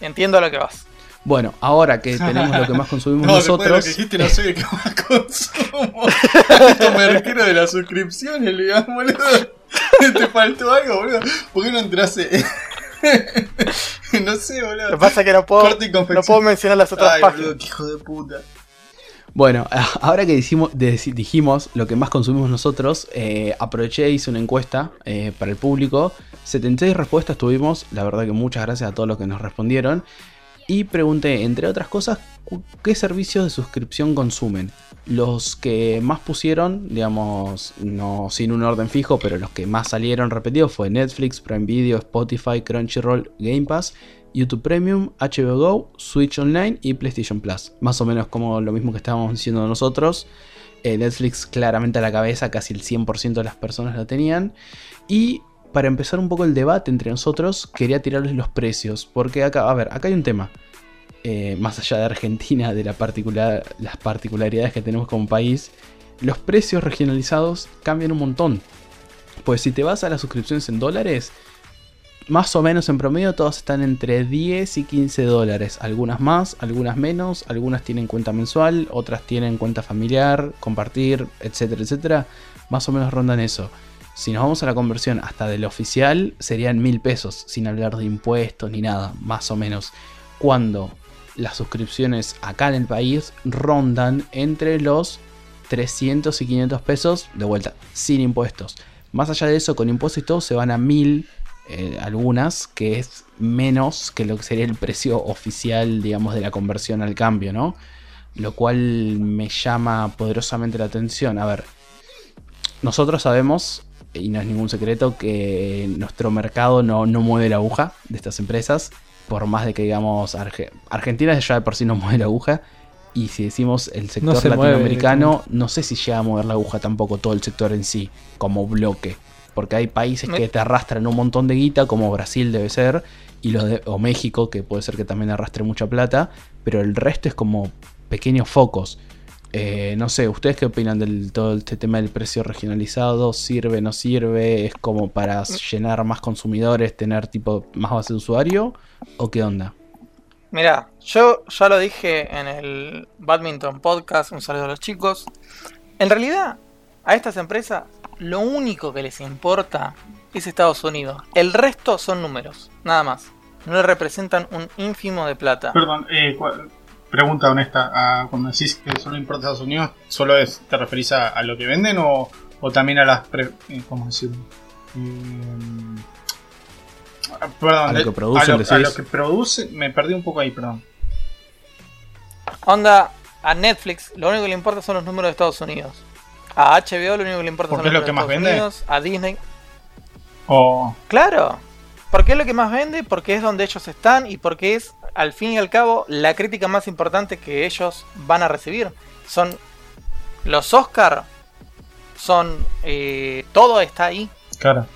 [SPEAKER 1] Entiendo a lo que vas.
[SPEAKER 4] Bueno, ahora que tenemos lo que más consumimos
[SPEAKER 5] No, después de lo
[SPEAKER 4] nosotros.
[SPEAKER 5] que dijiste, no soy el que más consumo. Esto me refiero de las suscripciones, digamos, boludo. ¿Te faltó algo, boludo? ¿Por qué no entraste? no sé,
[SPEAKER 1] Lo que
[SPEAKER 5] boludo.
[SPEAKER 1] pasa es que no puedo, no puedo mencionar las otras
[SPEAKER 5] Ay,
[SPEAKER 1] páginas.
[SPEAKER 5] boludo, qué hijo de puta.
[SPEAKER 4] Bueno, ahora que dijimos, dijimos lo que más consumimos nosotros, eh, aproveché e hice una encuesta eh, para el público. 76 respuestas tuvimos, la verdad que muchas gracias a todos los que nos respondieron. Y pregunté, entre otras cosas, qué servicios de suscripción consumen. Los que más pusieron, digamos, no sin un orden fijo, pero los que más salieron repetidos fue Netflix, Prime Video, Spotify, Crunchyroll, Game Pass, YouTube Premium, HBO Go, Switch Online y PlayStation Plus. Más o menos como lo mismo que estábamos diciendo nosotros. Eh, Netflix claramente a la cabeza, casi el 100% de las personas la tenían. Y para empezar un poco el debate entre nosotros, quería tirarles los precios. Porque acá, a ver, acá hay un tema. Eh, más allá de Argentina, de las particularidades que tenemos como país, los precios regionalizados cambian un montón. Pues si te vas a las suscripciones en dólares, más o menos en promedio todas están entre 10 y 15 dólares. Algunas más, algunas menos, algunas tienen cuenta mensual, otras tienen cuenta familiar, compartir, etcétera, etcétera. Más o menos rondan eso. Si nos vamos a la conversión hasta del oficial, serían mil pesos, sin hablar de impuestos ni nada, más o menos. Cuando las suscripciones acá en el país rondan entre los 300 y 500 pesos de vuelta, sin impuestos. Más allá de eso, con impuestos y todo, se van a 1000 eh, algunas, que es menos que lo que sería el precio oficial, digamos, de la conversión al cambio, ¿no? Lo cual me llama poderosamente la atención. A ver, nosotros sabemos, y no es ningún secreto, que nuestro mercado no, no mueve la aguja de estas empresas. Por más de que digamos, Arge- Argentina ya de por sí no mueve la aguja. Y si decimos el sector
[SPEAKER 3] se mueve
[SPEAKER 4] latinoamericano, no sé si llega a mover la aguja tampoco todo el sector en sí, como bloque. Porque hay países
[SPEAKER 1] Me-
[SPEAKER 4] que te arrastran un montón de guita, como Brasil debe ser, y los de- o México, que puede ser que también arrastre mucha plata, pero el resto es como pequeños focos. Eh, no sé, ¿ustedes qué opinan del todo este tema del precio regionalizado? ¿Sirve, no sirve? ¿Es como para llenar más consumidores, tener tipo más base de usuario? ¿O qué onda?
[SPEAKER 1] Mirá, yo ya lo dije en el Badminton Podcast, un saludo a los chicos. En realidad, a estas empresas lo único que les importa es Estados Unidos. El resto son números, nada más. No le representan un ínfimo de plata.
[SPEAKER 5] Perdón, eh, pregunta honesta. ah, cuando decís que solo importa Estados Unidos, ¿solo es, te referís a, a lo que venden o, o también a las. pre- eh, ¿Cómo decirlo? Ah, perdón,
[SPEAKER 4] A lo
[SPEAKER 5] eh,
[SPEAKER 4] que producen,
[SPEAKER 5] a lo, a
[SPEAKER 4] decís.
[SPEAKER 5] lo que produce, me perdí un poco ahí, perdón.
[SPEAKER 1] Onda, a Netflix lo único que le importa son los números de Estados Unidos. A HBO lo único que le importa son
[SPEAKER 5] ¿Porque
[SPEAKER 1] los
[SPEAKER 5] es lo que
[SPEAKER 1] números
[SPEAKER 5] más
[SPEAKER 1] Estados
[SPEAKER 5] vende?
[SPEAKER 1] Unidos. A Disney.
[SPEAKER 5] O.
[SPEAKER 1] Claro. Porque es lo que más vende, porque es donde ellos están y porque es al fin y al cabo, la crítica más importante que ellos van a recibir. Son los Oscar, son eh, todo está ahí.
[SPEAKER 5] Claro.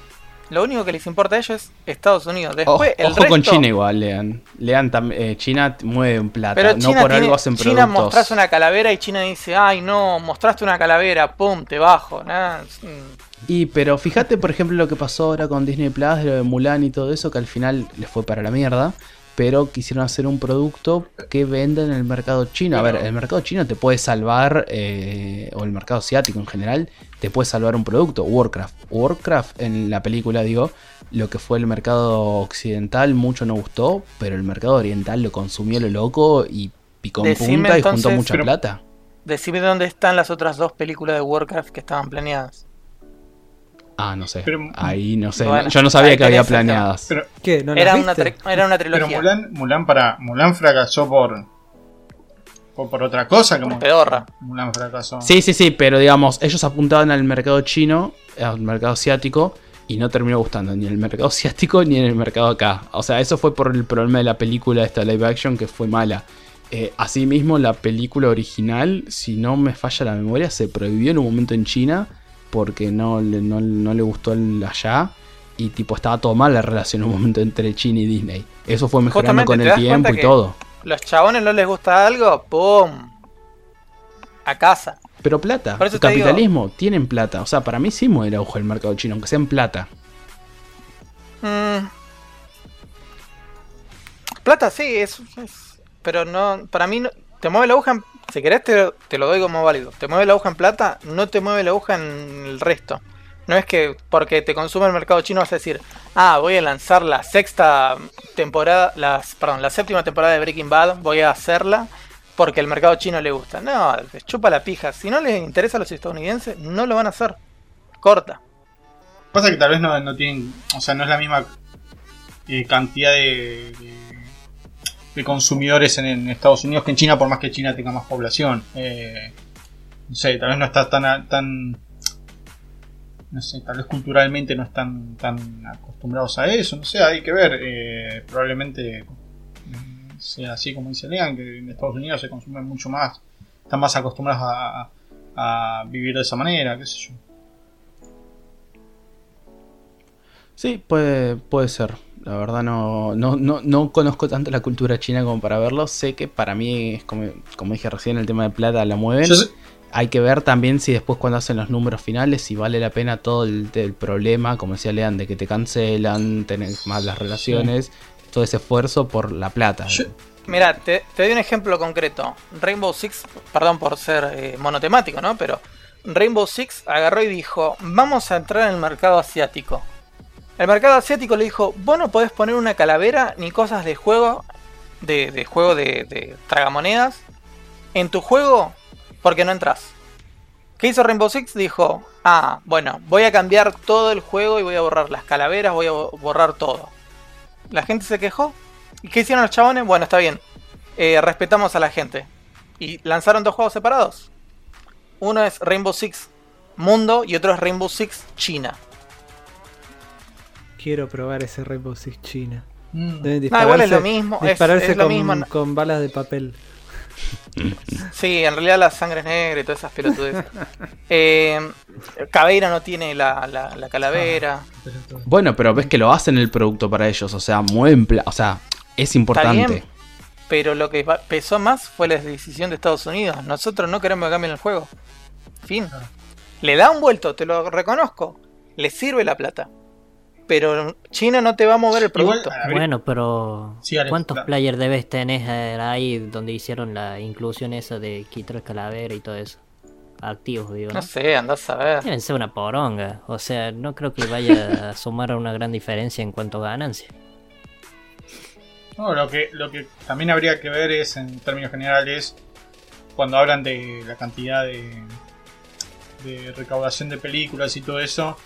[SPEAKER 1] Lo único que les importa a ellos es Estados Unidos. Después,
[SPEAKER 4] Ojo,
[SPEAKER 1] el
[SPEAKER 4] ojo con
[SPEAKER 1] resto-
[SPEAKER 4] China igual, lean. Lean eh, China mueve un plata.
[SPEAKER 1] Pero
[SPEAKER 4] no por
[SPEAKER 1] tiene-
[SPEAKER 4] algo hacen
[SPEAKER 1] China
[SPEAKER 4] productos.
[SPEAKER 1] mostrás una calavera y China dice, ay no, mostraste una calavera, pum, te bajo. Nah.
[SPEAKER 4] Y pero fíjate, por ejemplo, lo que pasó ahora con Disney Plus, lo de Mulan y todo eso, que al final les fue para la mierda. Pero quisieron hacer un producto que venda en el mercado chino. A ver, el mercado chino te puede salvar, eh, o el mercado asiático en general, te puede salvar un producto. Warcraft. Warcraft en la película, digo, lo que fue el mercado occidental mucho no gustó, pero el mercado oriental lo consumió lo loco y picó en punta y juntó mucha
[SPEAKER 5] Pero-
[SPEAKER 4] plata.
[SPEAKER 1] Decime dónde están las otras dos películas de Warcraft que estaban planeadas.
[SPEAKER 4] Ah, no sé.
[SPEAKER 5] Pero-
[SPEAKER 4] Ahí no sé.
[SPEAKER 1] Bueno,
[SPEAKER 4] Yo no sabía que había planeadas.
[SPEAKER 5] Pero,
[SPEAKER 3] ¿Qué? ¿No
[SPEAKER 1] Era una, era una
[SPEAKER 5] pero
[SPEAKER 1] trilogía.
[SPEAKER 5] Mulan, Mulan para. Mulan fracasó por. por, por otra cosa. Como
[SPEAKER 1] pedorra.
[SPEAKER 5] Mulan fracasó.
[SPEAKER 4] Sí, sí, sí, pero digamos, ellos apuntaban al mercado chino, al mercado asiático, y no terminó gustando ni en el mercado asiático ni en el mercado acá. O sea, eso fue por el problema de la película esta live action que fue mala. Eh, asimismo, la película original, si no me falla la memoria, se prohibió en un momento en China porque no, le- no, no le gustó el allá. Y tipo, estaba todo mal la relación en un momento entre China y Disney. Eso fue mejorando
[SPEAKER 1] Justamente,
[SPEAKER 4] con
[SPEAKER 1] ¿te
[SPEAKER 4] el tiempo y todo.
[SPEAKER 1] Los chabones no les gusta algo, ¡pum! A casa.
[SPEAKER 4] Pero plata,
[SPEAKER 1] Por eso te
[SPEAKER 4] capitalismo, tienen plata. O sea, para mí sí mueve el auge el mercado chino, aunque sea en plata.
[SPEAKER 1] Mm. Plata sí, es, es- Pero no. Para mí, no, te mueve la aguja. en- si querés, te, te lo doy como válido. Te mueve la aguja en plata, no te mueve la aguja en el resto. No es que porque te consume el mercado chino vas a decir, ah, voy a lanzar la sexta temporada, las, perdón, la séptima temporada de Breaking Bad, voy a hacerla porque el mercado chino le gusta. No, les chupa la pija. Si no les interesa a los estadounidenses, no lo van a hacer. Corta.
[SPEAKER 5] Pasa que tal vez no, no tienen. O sea, no es la misma eh, cantidad de, de consumidores en, Estados Unidos que en China, por más que China tenga más población. Eh, no sé, tal vez no está tan. no sé, tal vez culturalmente no están tan acostumbrados a eso. No sé, hay que ver. eh, probablemente sea así como dice Lean, que en Estados Unidos se consume mucho más. Están más acostumbrados a- a vivir de esa manera, qué sé yo.
[SPEAKER 4] Sí, puede, puede ser. La verdad no, no, no, no conozco tanto la cultura china como para verlo. Sé que para mí, es como, como dije recién, el tema de plata la mueven.
[SPEAKER 5] Yo
[SPEAKER 4] Hay que ver también si después cuando hacen los números finales, si vale la pena todo el, el problema, como decía Lean, de que te cancelan, tenés malas relaciones, todo ese esfuerzo por la plata.
[SPEAKER 5] Yo-
[SPEAKER 1] Mira, te, te doy un ejemplo concreto. Rainbow Six, perdón por ser eh, monotemático, ¿no? Pero Rainbow Six agarró y dijo, vamos a entrar en el mercado asiático. El mercado asiático le dijo, vos no podés poner una calavera ni cosas de juego, de, juego de, tragamonedas, en tu juego porque no entras. ¿Qué hizo Rainbow Six? Dijo, ah, bueno, voy a cambiar todo el juego y voy a borrar las calaveras, voy a bo- borrar todo. La gente se quejó. ¿Y qué hicieron los chabones? Bueno, está bien. Eh, respetamos a la gente. Y lanzaron dos juegos separados. Uno es Rainbow Six Mundo y otro es Rainbow Six China.
[SPEAKER 3] Quiero probar ese Rainbow Six China.
[SPEAKER 5] Mm.
[SPEAKER 3] Deben
[SPEAKER 1] No, igual es lo
[SPEAKER 3] dispararse-
[SPEAKER 1] mismo.
[SPEAKER 3] Dispararse
[SPEAKER 1] es lo
[SPEAKER 3] con,
[SPEAKER 1] mismo. no-
[SPEAKER 3] con balas de papel.
[SPEAKER 1] Sí, en realidad la sangre es negra y todas esas pelotudes. eh, Caveira no tiene la, la- la calavera.
[SPEAKER 4] Bueno, pero ves que lo hacen el producto para ellos, o sea, mueven o sea, es importante.
[SPEAKER 1] bien. Pero lo que pesó más fue la decisión de Estados Unidos. Nosotros no queremos que cambien el juego. Fin. Le da un vuelto, te lo reconozco. Le sirve la plata. Pero China no te va a mover el producto.
[SPEAKER 5] a
[SPEAKER 2] Bueno, pero
[SPEAKER 5] Sí, Alex,
[SPEAKER 2] ¿cuántos
[SPEAKER 5] claro.
[SPEAKER 2] players debes tener ahí donde hicieron la inclusión esa de quitar calavera y todo eso? Activos, digo. ¿no?
[SPEAKER 1] No sé, andás a ver.
[SPEAKER 2] Deben ser una poronga. O sea, no creo que vaya a sumar una gran diferencia en cuanto a ganancia.
[SPEAKER 5] No, lo que, lo que también habría que ver es, en términos generales, cuando hablan de la cantidad de, de recaudación de películas y todo eso,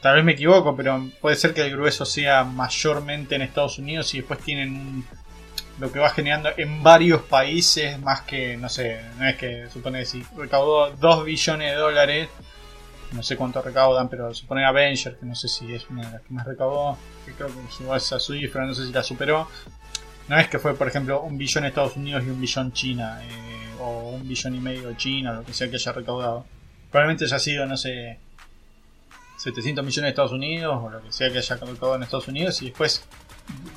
[SPEAKER 5] tal vez me equivoco, pero puede ser que el grueso sea mayormente en Estados Unidos y después tienen lo que va generando en varios países, más que, no sé, no es que supone si recaudó 2 billones de dólares, no sé cuánto recaudan, pero supone Avengers, que no sé si es una de las que más recaudó, que creo que llegó a esa cifra, no sé si la superó. No es que fue, por ejemplo, un billón Estados Unidos y un billón China, eh, o un billón y medio China, lo que sea que haya recaudado. Probablemente haya sido, no sé, 700 millones de Estados Unidos, o lo que sea que haya recaudado en Estados Unidos, y después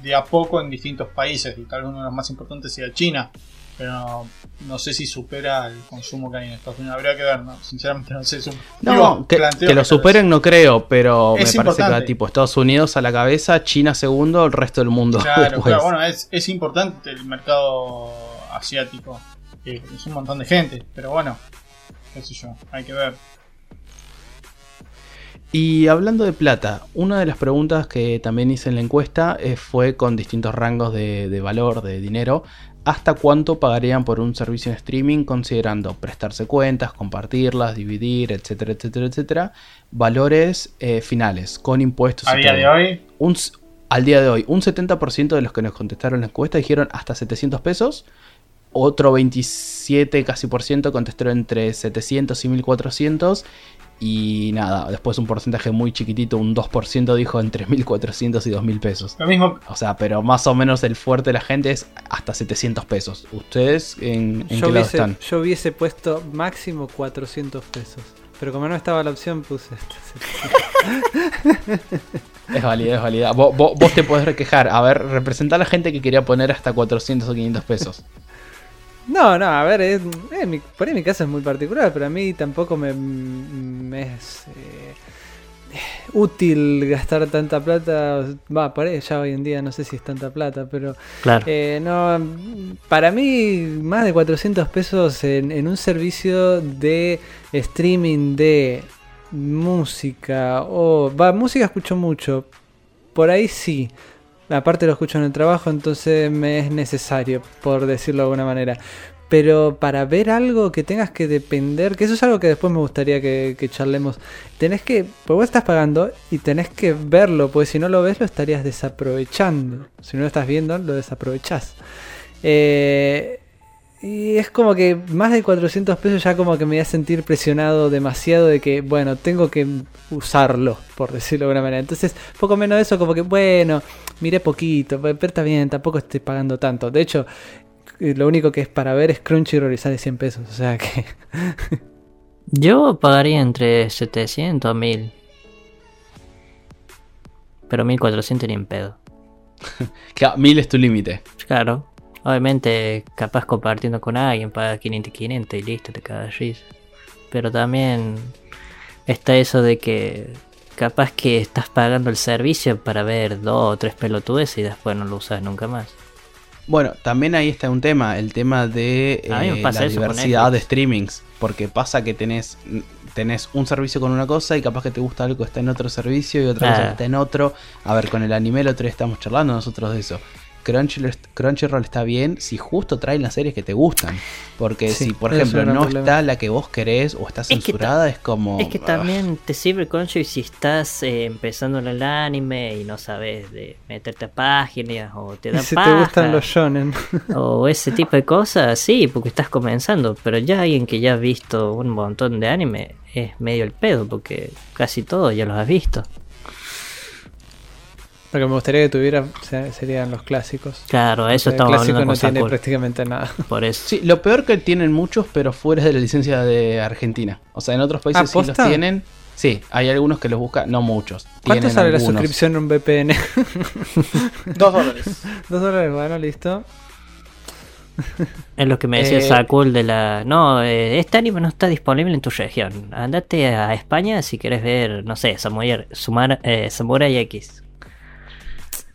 [SPEAKER 5] de a poco en distintos países, y tal vez uno de los más importantes sea China. Pero no, sé si supera el consumo que hay en Estados Unidos. Habría que ver, ¿no? Sinceramente no sé.
[SPEAKER 4] No,
[SPEAKER 5] digo,
[SPEAKER 4] que, lo superen no creo, pero
[SPEAKER 5] Es
[SPEAKER 4] me parece que va
[SPEAKER 5] importante.
[SPEAKER 4] tipo Estados Unidos a la cabeza, China segundo, el resto del mundo
[SPEAKER 5] Claro, claro, bueno, es, es importante el mercado asiático. eh, es un montón de gente, pero bueno, qué sé yo, hay que ver.
[SPEAKER 4] Y hablando de plata, una de las preguntas que también hice en la encuesta eh, fue con distintos rangos de, de valor, de dinero, hasta cuánto pagarían por un servicio en streaming considerando prestarse cuentas, compartirlas, dividir, etcétera, etcétera, etcétera, valores eh, finales, con impuestos.
[SPEAKER 5] A día de hoy,
[SPEAKER 4] Un al día de hoy, un 70% de los que nos contestaron la encuesta dijeron hasta 700 pesos. Otro 27 casi por ciento contestó entre 700 y 1400. Y nada, después un porcentaje muy chiquitito, un 2% dijo entre 1400 y 2000 pesos.
[SPEAKER 5] lo mismo,
[SPEAKER 4] O sea, pero más o menos el fuerte de la gente es hasta 700 pesos. ¿Ustedes en, en qué
[SPEAKER 3] Yo
[SPEAKER 4] lado
[SPEAKER 3] hubiese,
[SPEAKER 4] están?
[SPEAKER 3] yo hubiese puesto máximo 400 pesos. Pero como no estaba la opción, puse este.
[SPEAKER 4] Es válida, es válida. Vos, vos- vos te podés quejar. A ver, representa a la gente que quería poner hasta 400 o 500 pesos.
[SPEAKER 3] No, no, a ver, es, eh, mi- por ahí mi caso es muy particular, pero a mí tampoco me, me es eh, útil gastar tanta plata. Va, por ahí ya hoy en día no sé si es tanta plata, pero
[SPEAKER 2] Claro.
[SPEAKER 3] eh, no, para mí más de 400 pesos en, en un servicio de streaming de música o va música escucho mucho, por ahí sí. Aparte lo escucho en el trabajo, entonces me es necesario, por decirlo de alguna manera. Pero para ver algo que tengas que depender, que eso es algo que después me gustaría que, charlemos. Tenés que, pues vos estás pagando y tenés que verlo, porque si no lo ves lo estarías desaprovechando. Si no lo estás viendo, lo desaprovechás. Eh, y es como que más de 400 pesos ya como que me voy a sentir presionado demasiado de que, bueno, tengo que usarlo, por decirlo de alguna manera. Entonces, poco menos de eso, como que, bueno, miré poquito, pero está bien, tampoco estoy pagando tanto. De hecho, eh, lo único que es para ver es Crunchyroll y sale 100 pesos. O sea que...
[SPEAKER 2] Yo pagaría entre 700 a 1000. Pero 1400 ni en pedo.
[SPEAKER 4] Claro, 1000 es tu límite.
[SPEAKER 2] Claro. Obviamente, capaz compartiendo con alguien, paga 500 500 y listo, te cagas risa. Pero también está eso de que capaz que estás pagando el servicio para ver dos o tres pelotudes y después no lo usas nunca más.
[SPEAKER 4] Bueno, también ahí está un tema, el tema de eh, la diversidad de streamings. Porque pasa que tenés, tenés un servicio con una cosa y capaz que te gusta algo que está en otro servicio y otra cosa
[SPEAKER 2] Ah.
[SPEAKER 4] que está en otro. A ver, con el anime el otro día estamos charlando nosotros de eso. Crunchyroll, Crunchyroll está bien si justo traen las series que te gustan. Porque
[SPEAKER 3] Sí,
[SPEAKER 4] si, por ejemplo, no
[SPEAKER 3] problema.
[SPEAKER 4] está la que vos querés o está
[SPEAKER 2] Es que ta-
[SPEAKER 4] censurada, es como...
[SPEAKER 2] Es que también te sirve Crunchyroll si estás eh, empezando en el anime y no sabes de meterte a páginas o te da
[SPEAKER 3] si te gustan los shonen.
[SPEAKER 2] o ese tipo de cosas, sí, porque estás comenzando, pero ya alguien que ya ha visto un montón de anime es medio el pedo porque casi todo ya los has visto.
[SPEAKER 3] Lo que me gustaría que tuviera se- serían los clásicos.
[SPEAKER 2] Claro, eso
[SPEAKER 3] el
[SPEAKER 2] estamos
[SPEAKER 3] clásico
[SPEAKER 2] hablando
[SPEAKER 3] no
[SPEAKER 2] con
[SPEAKER 3] tiene prácticamente nada.
[SPEAKER 2] por eso.
[SPEAKER 4] Sí, lo peor que tienen muchos, pero fuera de la licencia de Argentina. O sea, en otros países
[SPEAKER 3] Ah,
[SPEAKER 4] sí los tienen. Sí, hay algunos que los buscan, no muchos.
[SPEAKER 3] ¿Cuánto sale la suscripción en un VPN?
[SPEAKER 1] Dos dólares.
[SPEAKER 3] Dos dólares, bueno, listo.
[SPEAKER 2] Es lo que me decía
[SPEAKER 4] Eh,
[SPEAKER 2] Sakul de la... No, eh, este anime no está disponible en tu región. Andate a España si quieres ver, no sé, Samurai, Sumar- eh, Samurai X.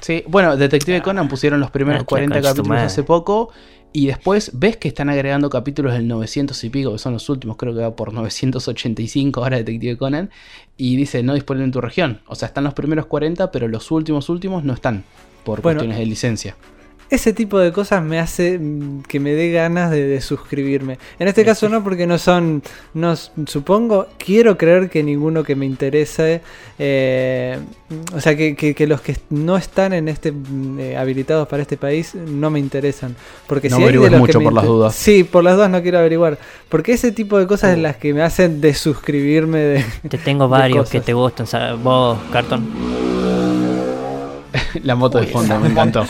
[SPEAKER 4] Sí, bueno, Detective Conan pusieron los primeros
[SPEAKER 2] Ah,
[SPEAKER 4] 40
[SPEAKER 2] concha tu
[SPEAKER 4] capítulos hace poco. Y después ves que están agregando capítulos del 900 y pico, que son los últimos, creo que va por 985 ahora Detective Conan. Y dice no disponible en tu región. O sea, están los primeros 40, pero los últimos últimos no están. Por
[SPEAKER 3] Bueno,
[SPEAKER 4] cuestiones de licencia.
[SPEAKER 3] Ese tipo de cosas me hace mm, que me dé ganas de, de suscribirme. En este caso no, porque no son, no supongo, quiero creer que ninguno que me interese, eh, o sea, que, que- que los que no están en este mm, eh, habilitados para este país no me interesan. Porque
[SPEAKER 4] No
[SPEAKER 3] si que
[SPEAKER 4] mucho por las dudas.
[SPEAKER 3] Sí, por las dudas no quiero averiguar. Porque ese tipo de cosas es las que me hacen desuscribirme de...
[SPEAKER 2] Te tengo
[SPEAKER 3] de
[SPEAKER 2] varios que te gustan, ¿sabes? Vos, Cartón.
[SPEAKER 4] La moto de fondo, me encantó.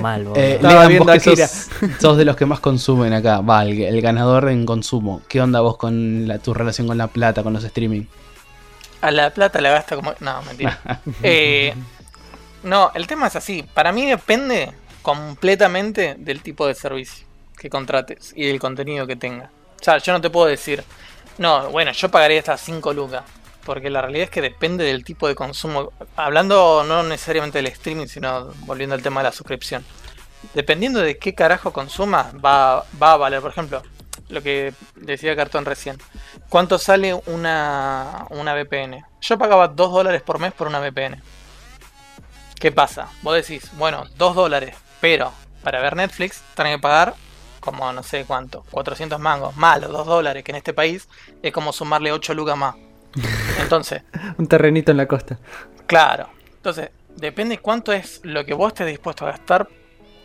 [SPEAKER 2] Mal.
[SPEAKER 4] Eh,
[SPEAKER 3] Estaba
[SPEAKER 4] Lean,
[SPEAKER 3] viendo
[SPEAKER 4] vos que
[SPEAKER 3] Akira.
[SPEAKER 4] sos, sos de los que más consumen acá. Va, el, el ganador en consumo. ¿Qué onda vos con la- tu relación con la plata, con los streaming?
[SPEAKER 1] A la plata la gasta como. No, mentira. Eh, no, el tema es así. Para mí depende completamente del tipo de servicio que contrates y del contenido que tenga. O sea, yo no te puedo decir, no, bueno, yo pagaría estas 5 lucas. Porque la realidad es que depende del tipo de consumo. Hablando no necesariamente del streaming, sino volviendo al tema de la suscripción. Dependiendo de qué carajo consuma, va, va a valer. Por ejemplo, lo que decía Cartón recién. ¿Cuánto sale una, una VPN? Yo pagaba 2 dólares por mes por una VPN. ¿Qué pasa? Vos decís, bueno, 2 dólares, pero para ver Netflix tenés que pagar como no sé cuánto, 400 mangos, más los 2 dólares, que en este país es como sumarle 8 lucas más. Entonces,
[SPEAKER 3] Un terrenito en la costa.
[SPEAKER 1] Claro. Entonces, depende cuánto es lo que vos estés dispuesto a gastar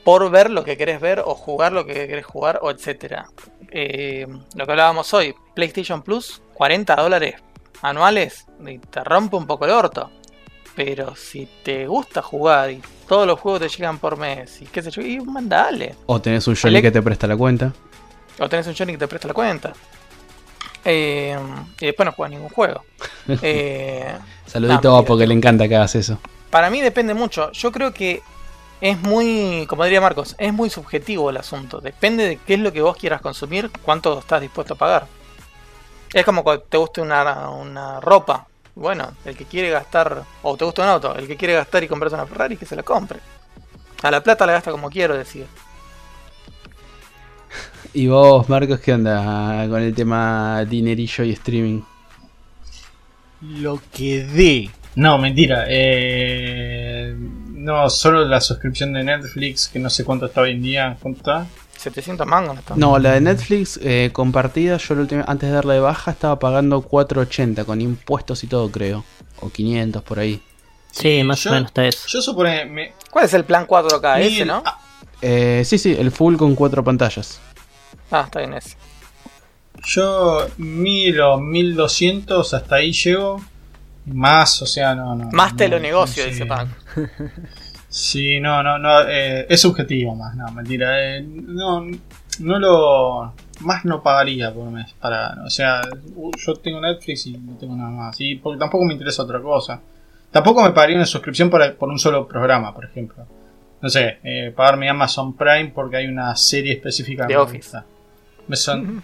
[SPEAKER 1] por ver lo que querés ver o jugar lo que querés jugar o etcétera. Eh, lo que hablábamos hoy, PlayStation Plus, 40 dólares anuales y te rompe un poco el orto. Pero si te gusta jugar y todos los juegos te llegan por mes y qué sé yo, y mandale.
[SPEAKER 4] O tenés un Johnny que te presta la cuenta.
[SPEAKER 1] O tenés un Johnny que te presta la cuenta. Eh, y después no juegas ningún juego. Eh,
[SPEAKER 4] Saludito
[SPEAKER 1] No,
[SPEAKER 4] a
[SPEAKER 1] mentira.
[SPEAKER 4] porque le encanta que hagas eso.
[SPEAKER 1] Para mí depende mucho. Yo creo que es muy, como diría Marcos, es muy subjetivo el asunto. Depende de qué es lo que vos quieras consumir, cuánto estás dispuesto a pagar. Es como cuando te guste una, una ropa. Bueno, el que quiere gastar, o te gusta un auto, el que quiere gastar y comprarse una Ferrari, que se la compre. A la plata la gasta como quiero decir.
[SPEAKER 4] ¿Y vos, Marcos, qué onda con el tema dinerillo y streaming?
[SPEAKER 5] Lo que dé. No, mentira. Eh, no, solo la suscripción de Netflix, que no sé cuánto está hoy en día. ¿Cuánto está?
[SPEAKER 1] 700 mangos no está.
[SPEAKER 4] No, la de Netflix eh, compartida, yo la última- antes de darle de baja estaba pagando 4.80 con impuestos y todo, creo. O 500 por ahí.
[SPEAKER 2] Sí, más
[SPEAKER 5] yo-
[SPEAKER 2] o menos está eso.
[SPEAKER 5] Yo supone. Me,
[SPEAKER 1] ¿Cuál es el plan 4K? Ese, ¿no?
[SPEAKER 5] ah,
[SPEAKER 4] Eh, sí, sí, el full con cuatro pantallas.
[SPEAKER 1] Ah, está bien ese.
[SPEAKER 5] yo 1000 o 1200, hasta ahí llego. Más, o sea, no. no
[SPEAKER 1] Más
[SPEAKER 5] no,
[SPEAKER 1] te lo
[SPEAKER 5] no
[SPEAKER 1] negocio,
[SPEAKER 5] sé.
[SPEAKER 1] dice Pac.
[SPEAKER 5] Sí, no, no, no, eh, es subjetivo más, no, mentira. eh, no, no lo. Más no pagaría por mes. Para, o sea, yo tengo Netflix y no tengo nada más. Y porque tampoco me interesa otra cosa. Tampoco me pagaría una suscripción por, por un solo programa, por ejemplo. No sé, eh, pagarme Amazon Prime porque hay una serie específica me
[SPEAKER 1] Office.
[SPEAKER 5] gusta. Me son,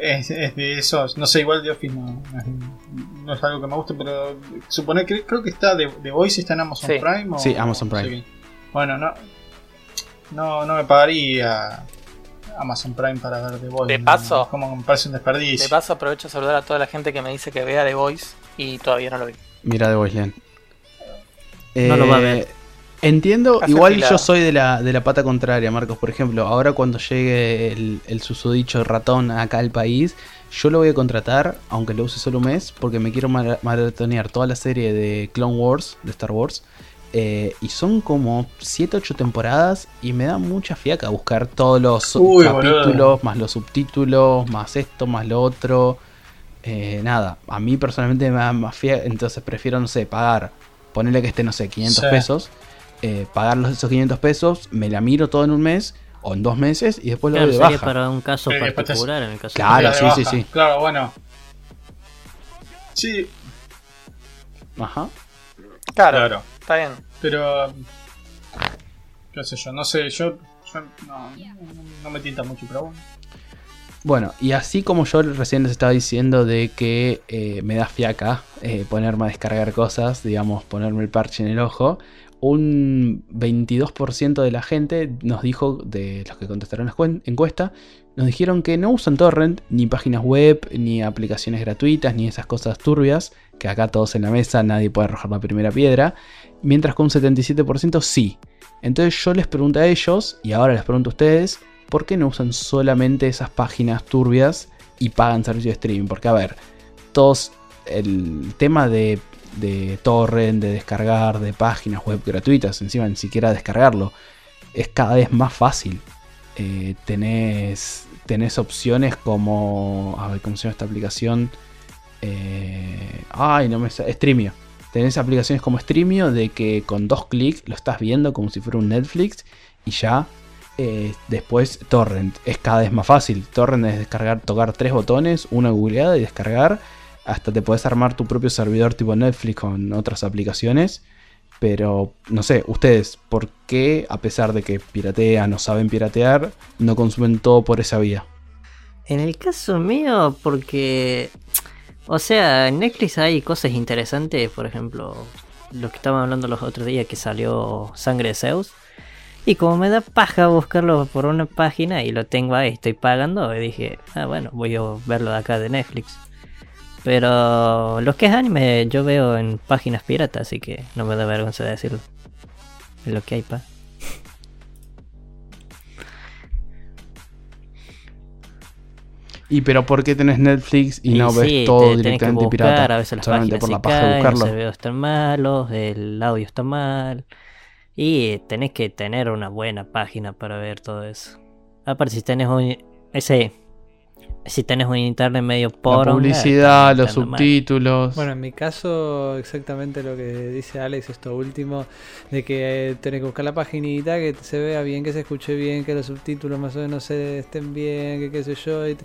[SPEAKER 5] es, es de esos, no sé, igual The Office no, no es, no es algo que me guste, pero supone que creo que está The, The Voice está en Amazon
[SPEAKER 1] Sí.
[SPEAKER 5] Prime. O,
[SPEAKER 4] Sí, Amazon
[SPEAKER 5] no
[SPEAKER 4] Prime.
[SPEAKER 5] Bueno, no, no, no me pagaría Amazon Prime para ver The Voice.
[SPEAKER 1] De
[SPEAKER 5] no,
[SPEAKER 1] paso.
[SPEAKER 5] como me parece un desperdicio.
[SPEAKER 1] De paso aprovecho a saludar a toda la gente que me dice que vea The Voice y todavía no lo vi.
[SPEAKER 4] Mira de Voiceland.
[SPEAKER 2] No lo va a ver.
[SPEAKER 4] Entiendo,
[SPEAKER 1] Hace
[SPEAKER 4] igual yo soy de la, de la pata contraria, Marcos. Por ejemplo, ahora cuando llegue el, el susodicho ratón acá al país, yo lo voy a contratar, aunque lo use solo un mes, porque me quiero mara- maratonear toda la serie de Clone Wars, de Star Wars. eh, y son como 7-8 temporadas y me da mucha fiaca buscar todos los
[SPEAKER 5] Uy,
[SPEAKER 4] capítulos,
[SPEAKER 5] boludo.
[SPEAKER 4] más los subtítulos, más esto, más lo otro. Eh, nada, a mí personalmente me da más fiaca, entonces prefiero, no sé, pagar, ponerle que esté, no sé, 500
[SPEAKER 5] Sí.
[SPEAKER 4] pesos, eh, pagar los, esos 500 pesos, me la miro todo en un mes o en dos meses y después lo doy de
[SPEAKER 2] sería
[SPEAKER 4] baja.
[SPEAKER 2] para un caso
[SPEAKER 5] Eh,
[SPEAKER 2] particular en el caso
[SPEAKER 4] Claro. Sí, sí, sí.
[SPEAKER 5] Claro, bueno. Sí,
[SPEAKER 4] Ajá.
[SPEAKER 1] Claro,
[SPEAKER 5] claro.
[SPEAKER 1] está bien.
[SPEAKER 5] Pero. qué sé yo, no sé, yo. yo no, no me tinta mucho, pero bueno.
[SPEAKER 4] Bueno, y así como yo recién les estaba diciendo de que eh, me da fiaca eh, ponerme a descargar cosas, digamos, ponerme el parche en el ojo, un 22% de la gente nos dijo, de los que contestaron la encuesta, nos dijeron que no usan torrent, ni páginas web, ni aplicaciones gratuitas, ni esas cosas turbias, que acá todos en la mesa nadie puede arrojar la primera piedra, mientras que un 77% sí. Entonces yo les pregunto a ellos, y ahora les pregunto a ustedes, ¿por qué no usan solamente esas páginas turbias y pagan servicio de streaming? Porque, a ver, todos el tema de, de torrent, de descargar, de páginas web gratuitas, encima ni siquiera descargarlo, es cada vez más fácil. Eh, tenés, opciones como, a ver, ¿cómo se llama esta aplicación? Eh, ay, no me sa- Streamio. tenés aplicaciones como Streamio de que con dos clics lo estás viendo como si fuera un Netflix y ya eh, después Torrent es cada vez más fácil. Torrent es descargar, tocar tres botones, una googleada y descargar. Hasta te puedes armar tu propio servidor tipo Netflix con otras aplicaciones. Pero no sé, ustedes, ¿por qué a pesar de que piratean o saben piratear, no consumen todo por esa vía?
[SPEAKER 2] En el caso mío, porque. O sea, en Netflix hay cosas interesantes, por ejemplo, lo que estaban hablando los otros días que salió Sangre de Zeus. Y como me da paja buscarlo por una página y lo tengo ahí, estoy pagando, y dije, ah, bueno, voy a verlo de acá de Netflix. Pero lo que es anime yo veo en páginas piratas, así que no me da vergüenza de decirlo. Es lo que hay, pa.
[SPEAKER 4] Y pero ¿por qué tenés Netflix y,
[SPEAKER 2] Y
[SPEAKER 4] no ves todo
[SPEAKER 2] te tenés que
[SPEAKER 4] directamente
[SPEAKER 2] buscar,
[SPEAKER 4] pirata?
[SPEAKER 2] A veces las
[SPEAKER 4] Solamente por la paja de
[SPEAKER 2] caen,
[SPEAKER 4] buscarlo.
[SPEAKER 2] los videos están malos, el audio está mal. Y tenés que tener una buena página para ver todo eso. Aparte, si tenés un. Ese. Si tenés un internet medio
[SPEAKER 4] La
[SPEAKER 2] poronga,
[SPEAKER 4] publicidad, los
[SPEAKER 2] mal.
[SPEAKER 4] subtítulos.
[SPEAKER 3] Bueno, en mi caso, exactamente lo que dice Alex, esto último, de que tenés que buscar la paginita, que se vea bien, que se escuche bien, que los subtítulos más o menos se estén bien, que qué sé yo. Y,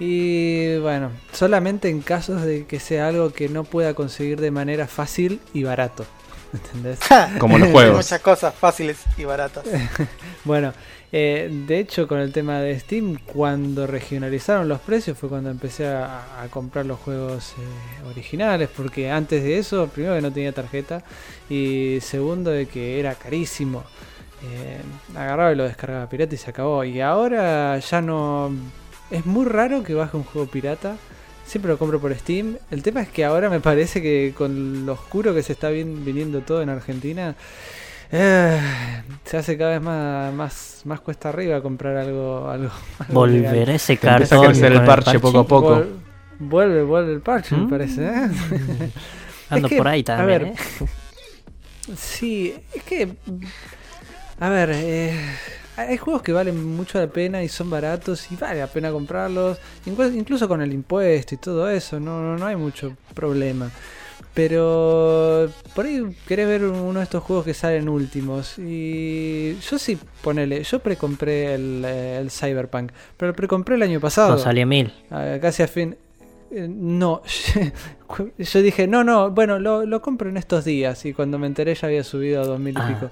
[SPEAKER 3] y bueno, solamente en casos de que sea algo que no pueda conseguir de manera fácil y barato. ¿Entendés?
[SPEAKER 4] Como los
[SPEAKER 1] Hay
[SPEAKER 4] juegos.
[SPEAKER 1] muchas cosas fáciles y baratas.
[SPEAKER 3] Bueno, eh, de hecho con el tema de Steam, cuando regionalizaron los precios fue cuando empecé a, comprar los juegos eh, originales, porque antes de eso, primero que no tenía tarjeta y segundo de que era carísimo. Eh, agarraba y lo descargaba pirata y se acabó. Y ahora ya no... Es muy raro que baje un juego pirata. Siempre lo compro por Steam. El tema es que ahora me parece que con lo oscuro que se está vin- viniendo todo en Argentina, eh, se hace cada vez más, más, más cuesta arriba comprar algo. algo, algo
[SPEAKER 2] Volver
[SPEAKER 3] legal.
[SPEAKER 2] ese
[SPEAKER 4] empieza
[SPEAKER 2] cartón.
[SPEAKER 4] a crecer el parche poco a poco.
[SPEAKER 3] Vol- vuelve, vuelve el parche, me
[SPEAKER 2] Mm.
[SPEAKER 3] parece. ¿eh?
[SPEAKER 2] Ando
[SPEAKER 3] Es que,
[SPEAKER 2] por ahí
[SPEAKER 3] a
[SPEAKER 2] también.
[SPEAKER 3] ver,
[SPEAKER 2] ¿eh?
[SPEAKER 3] Sí, es que. A ver, eh, hay juegos que valen mucho la pena y son baratos y vale la pena comprarlos. inclu- Incluso con el impuesto y todo eso, no, no, no hay mucho problema. Pero por ahí querés ver uno de estos juegos que salen últimos. Y yo sí, ponele, yo precompré el, eh, el Cyberpunk, pero lo precompré el año pasado.
[SPEAKER 2] No salía mil.
[SPEAKER 3] Ah, casi a fin. Eh, No, yo dije, no, no, bueno, lo, lo compro en estos días. Y cuando me enteré ya había subido a 2000 y
[SPEAKER 2] Ah.
[SPEAKER 3] pico.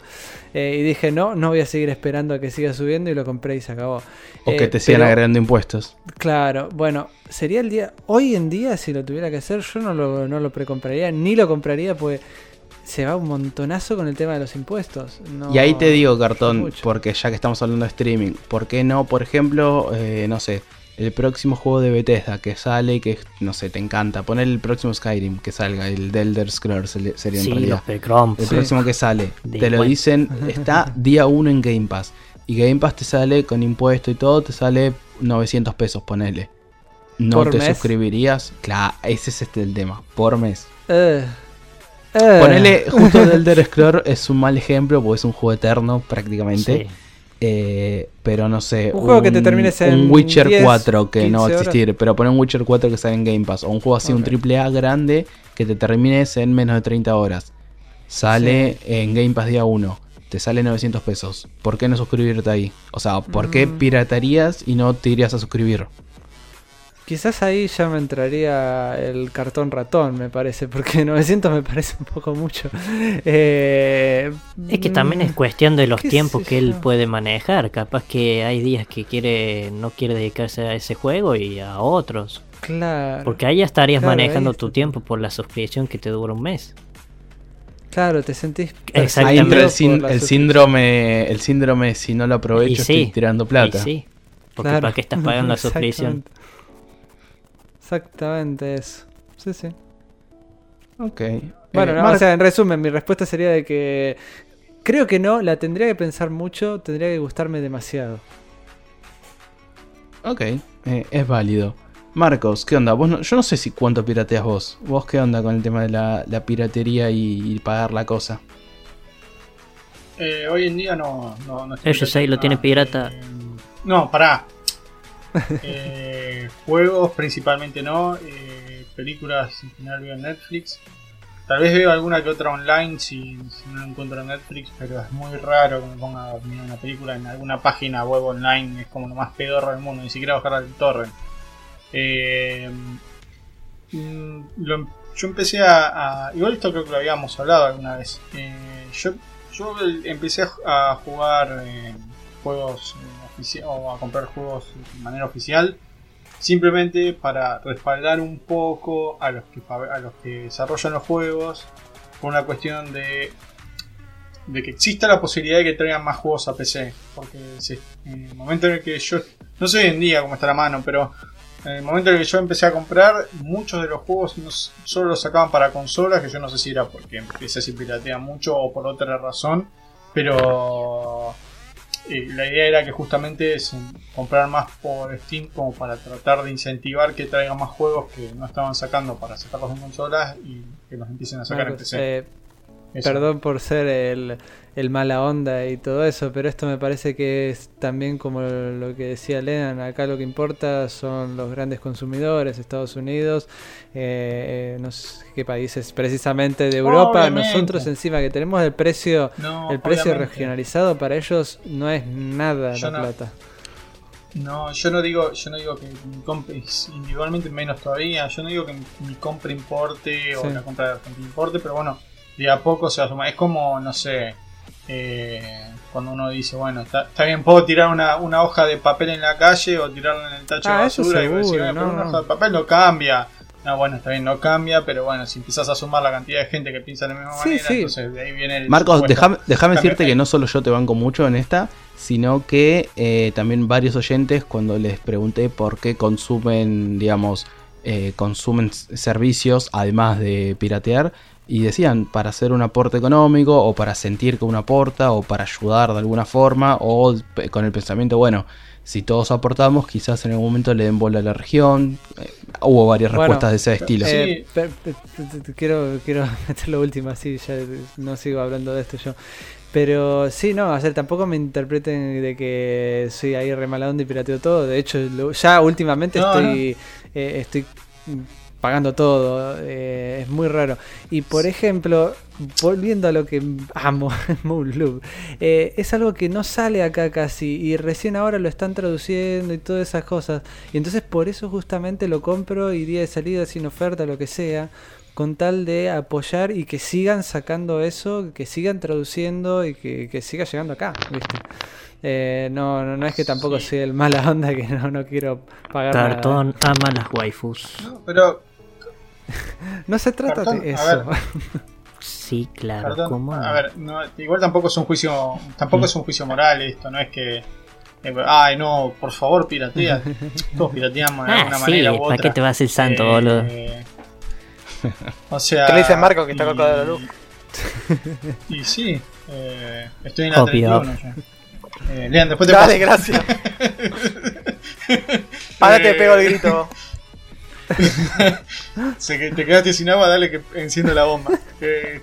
[SPEAKER 3] Eh, y dije, no, no voy a seguir esperando a que siga subiendo. Y lo compré y se acabó.
[SPEAKER 4] O
[SPEAKER 3] Eh,
[SPEAKER 4] que te sigan
[SPEAKER 3] pero,
[SPEAKER 4] agregando impuestos.
[SPEAKER 3] Claro, bueno, sería el día. Hoy en día, si lo tuviera que hacer, yo no lo, no lo precompraría, ni lo compraría, pues se va un montonazo con el tema de los impuestos. No-
[SPEAKER 4] y ahí te digo, cartón, porque ya que estamos hablando de streaming, ¿por qué no, por ejemplo, eh, no sé, el próximo juego de Bethesda que sale y que, no sé, te encanta? Poner el próximo Skyrim que salga, el de Elder Scrolls se- sería en
[SPEAKER 2] Sí,
[SPEAKER 4] realidad.
[SPEAKER 2] los Pecrom.
[SPEAKER 4] El próximo que sale,
[SPEAKER 2] De
[SPEAKER 4] te lo dicen, está día 1 en Game Pass. Y Game Pass te sale con impuesto y todo, te sale 900 pesos, ponele. ¿No
[SPEAKER 3] ¿Por
[SPEAKER 4] te
[SPEAKER 3] mes?
[SPEAKER 4] suscribirías? Claro, ese es este el tema, por mes.
[SPEAKER 3] Eh.
[SPEAKER 4] Ponele, justo el Elder Scrolls es un mal ejemplo porque es un juego eterno prácticamente.
[SPEAKER 2] Sí.
[SPEAKER 4] Eh, pero no sé.
[SPEAKER 3] Un juego que te termines en
[SPEAKER 4] Un Witcher
[SPEAKER 3] 10,
[SPEAKER 4] 4 que no va a
[SPEAKER 3] 15 horas.
[SPEAKER 4] existir. Pero poner un Witcher 4 que sale en Game Pass. O un juego así, un
[SPEAKER 3] Ok.
[SPEAKER 4] triple A grande que te termines en menos de 30 horas. Sale en Game Pass día 1. Te sale 900 pesos. ¿Por qué no suscribirte ahí? O sea, ¿por qué
[SPEAKER 3] Mm.
[SPEAKER 4] piratarías y no te irías a suscribir?
[SPEAKER 3] Quizás ahí ya me entraría el cartón ratón, me parece, porque 900 me parece un poco mucho. Eh,
[SPEAKER 2] Es que también es cuestión de los tiempos que él
[SPEAKER 3] yo.
[SPEAKER 2] puede manejar. Capaz que hay días que quiere no quiere dedicarse a ese juego y a otros.
[SPEAKER 3] Claro.
[SPEAKER 2] Porque ahí ya estarías
[SPEAKER 3] Claro,
[SPEAKER 2] manejando
[SPEAKER 3] ahí
[SPEAKER 2] tu tiempo por la suscripción que te dura un mes.
[SPEAKER 3] Claro, te sentís.
[SPEAKER 2] Exactamente.
[SPEAKER 4] Ahí entra el, sin- síndrome. El síndrome si no lo aprovecho
[SPEAKER 2] Y
[SPEAKER 4] estoy
[SPEAKER 2] sí,
[SPEAKER 4] tirando plata.
[SPEAKER 2] Y sí, porque
[SPEAKER 3] Claro.
[SPEAKER 2] ¿para qué estás pagando la suscripción?
[SPEAKER 3] Exactamente. Eso. Sí, sí.
[SPEAKER 4] Ok.
[SPEAKER 3] Bueno,
[SPEAKER 4] Eh,
[SPEAKER 3] no,
[SPEAKER 4] Mar-
[SPEAKER 3] o sea, en resumen, mi respuesta sería de que creo que no, la tendría que pensar mucho, tendría que gustarme demasiado.
[SPEAKER 4] Ok, eh, es válido. Marcos, ¿qué onda? Vos no- yo no sé si cuánto pirateas vos. ¿Vos qué onda con el tema de la, la piratería y, y pagar la cosa?
[SPEAKER 5] Eh, hoy en día no. no, no estoy
[SPEAKER 2] Ellos ahí lo
[SPEAKER 5] nada.
[SPEAKER 2] pirata.
[SPEAKER 5] Eh, no, pará. Eh, juegos principalmente no. eh, películas en general veo en Netflix. Tal vez veo alguna que otra online si, no lo encuentro en Netflix, pero es muy raro que me ponga a mirar una película en alguna página web online. Es como lo más pedorro del mundo, ni siquiera bajar el torrent. Eh, mm, lo- yo empecé a, a- Igual esto creo que lo habíamos hablado alguna vez. Eh, yo, yo empecé a, jugar juegos o a comprar juegos de manera oficial simplemente para respaldar un poco a los que a los que desarrollan los juegos por una cuestión de de que exista la posibilidad de que traigan más juegos a PC porque en el momento en el que yo no sé hoy en día cómo está la mano pero en el momento en el que yo empecé a comprar muchos de los juegos solo los sacaban para consolas que yo no sé si era porque empecé se piratea mucho o por otra razón pero eh, la idea era que justamente es en- comprar más por Steam como para tratar de incentivar que traigan más juegos que no estaban sacando para sacarlos en consolas y que los empiecen a sacar en PC.
[SPEAKER 3] eh,
[SPEAKER 5] Eso.
[SPEAKER 3] Perdón por ser el, el mala onda y todo eso, pero esto me parece que es también como lo que decía Lenan, acá lo que importa son los grandes consumidores, Estados Unidos, eh, eh, no sé qué países precisamente de Europa,
[SPEAKER 5] Obviamente.
[SPEAKER 3] nosotros encima que tenemos el precio,
[SPEAKER 5] No,
[SPEAKER 3] el precio
[SPEAKER 5] obviamente.
[SPEAKER 3] regionalizado para ellos no es nada
[SPEAKER 5] Yo
[SPEAKER 3] la
[SPEAKER 5] no-
[SPEAKER 3] plata.
[SPEAKER 5] No, yo no digo, yo no digo que mi compra individualmente menos todavía. Yo no digo que mi, compra importe o la compra de Argentina importe, pero bueno, de a poco se va a sumar. Es como, no sé, eh, cuando uno dice, bueno, está, está bien, puedo tirar una, una hoja de papel en la calle o tirarla en el tacho
[SPEAKER 3] Ah,
[SPEAKER 5] de
[SPEAKER 3] eso
[SPEAKER 5] basura y
[SPEAKER 3] seguro,
[SPEAKER 5] "Bueno, pero
[SPEAKER 3] no,
[SPEAKER 5] una
[SPEAKER 3] no.
[SPEAKER 5] hoja de papel no cambia. No, bueno, está bien, no cambia, pero bueno, si empezás a sumar la cantidad de gente que piensa de la misma
[SPEAKER 3] Sí,
[SPEAKER 5] manera,
[SPEAKER 3] sí.
[SPEAKER 5] entonces de ahí viene el.
[SPEAKER 4] Marcos, déjame decirte que no solo yo te banco mucho en esta, sino que eh, también varios oyentes cuando les pregunté por qué consumen, digamos, eh, consumen servicios además de piratear y decían para hacer un aporte económico o para sentir que uno aporta o para ayudar de alguna forma o con el pensamiento, bueno, si todos aportamos quizás en algún momento le den bola a la región. Eh, hubo varias
[SPEAKER 3] Bueno,
[SPEAKER 4] respuestas de ese estilo.
[SPEAKER 5] Sí.
[SPEAKER 3] Eh, per- per- per- per- quiero, quiero meter lo último así, ya no sigo hablando de esto yo. Pero sí, no, o sea, tampoco me interpreten de que soy ahí re mala onda y pirateo todo. De hecho, lo- ya últimamente
[SPEAKER 5] No,
[SPEAKER 3] estoy, eh, estoy pagando todo. eh, es muy raro. Y por ejemplo, volviendo a lo que amo, Moon eh, es algo que no sale acá casi. Y recién ahora lo están traduciendo y todas esas cosas. Y entonces por eso justamente lo compro y día de salida sin oferta, lo que sea, con tal de apoyar y que sigan sacando eso, que sigan traduciendo y que, que siga llegando acá, ¿viste? Eh, no, no, no es que tampoco
[SPEAKER 5] Sí.
[SPEAKER 3] sea el mala onda que no, no quiero pagar nada.
[SPEAKER 2] Cartón ama las waifus.
[SPEAKER 5] No, pero,
[SPEAKER 3] No se trata
[SPEAKER 5] Cartón,
[SPEAKER 3] de eso.
[SPEAKER 2] Sí, claro,
[SPEAKER 5] a ver, no, igual tampoco es un juicio, tampoco es un juicio moral esto, no es que, eh, ay no, por favor piratea, todos pirateamos de
[SPEAKER 2] Ah,
[SPEAKER 5] alguna
[SPEAKER 2] sí,
[SPEAKER 5] manera u
[SPEAKER 2] ¿para
[SPEAKER 5] otra.
[SPEAKER 2] qué te vas el santo,
[SPEAKER 5] Eh,
[SPEAKER 2] boludo?
[SPEAKER 5] O sea,
[SPEAKER 1] ¿Qué le dice Marco que está
[SPEAKER 5] y-
[SPEAKER 1] colgado de la luz?
[SPEAKER 5] Y sí, eh, estoy en la
[SPEAKER 2] Obvio.
[SPEAKER 5] 31 ya. Eh, Lean, después te
[SPEAKER 1] Dale,
[SPEAKER 5] paso.
[SPEAKER 1] gracias. Ahora te
[SPEAKER 5] Eh,
[SPEAKER 1] pego el grito.
[SPEAKER 5] Que te quedaste sin agua, dale que enciendo la bomba. Eh,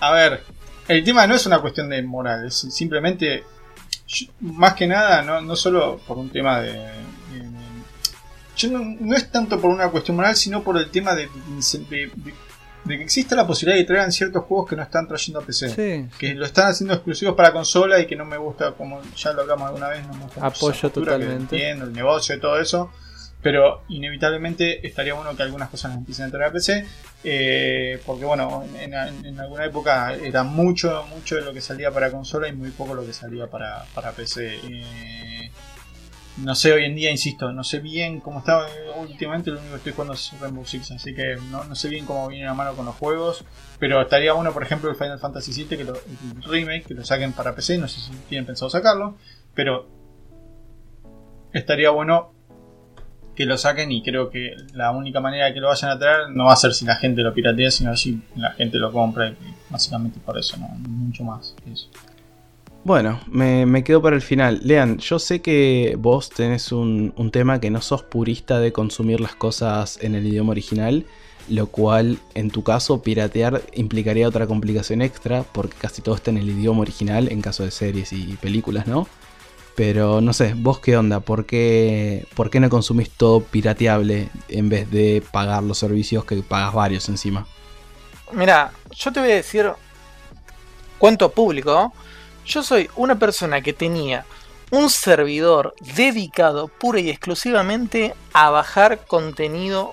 [SPEAKER 5] a ver, el tema no es una cuestión de moral, es simplemente, yo- más que nada, no, no solo por un tema de... de- yo no, no es tanto por una cuestión moral, sino por el tema de, de- de- de que exista la posibilidad de que traigan ciertos juegos que no están trayendo a PC.
[SPEAKER 3] Sí,
[SPEAKER 5] Que lo están haciendo exclusivos para consola y que no me gusta, como ya lo hablamos alguna vez, no me gusta
[SPEAKER 3] Apoyo totalmente.
[SPEAKER 5] entiendo, el negocio y todo eso. Pero inevitablemente estaría bueno que algunas cosas empiecen a entrar a PC. eh, porque bueno, en, en- en alguna época era mucho, mucho de lo que salía para consola y muy poco lo que salía para, para PC. Eh, no sé hoy en día, insisto, no sé bien cómo está. Últimamente lo único que estoy jugando es Rainbow Six, así que no, no sé bien cómo viene la mano con los juegos. Pero estaría bueno, por ejemplo, el Final Fantasy VII, que lo, el remake, que lo saquen para PC. No sé si tienen pensado sacarlo, pero estaría bueno que lo saquen y creo que la única manera de que lo vayan a traer no va a ser si la gente lo piratea, sino si la gente lo compra. y básicamente por eso, no mucho más que eso.
[SPEAKER 4] Bueno, me, me quedo para el final. Lean, yo sé que vos tenés un, un tema que no sos purista de consumir las cosas en el idioma original, lo cual en tu caso piratear implicaría otra complicación extra, porque casi todo está en el idioma original, en caso de series y películas, ¿no? Pero no sé, vos qué onda, ¿por qué, por qué no consumís todo pirateable en vez de pagar los servicios que pagas varios encima?
[SPEAKER 1] Mira, yo te voy a decir, cuento público, yo soy una persona que tenía un servidor dedicado pura y exclusivamente a bajar contenido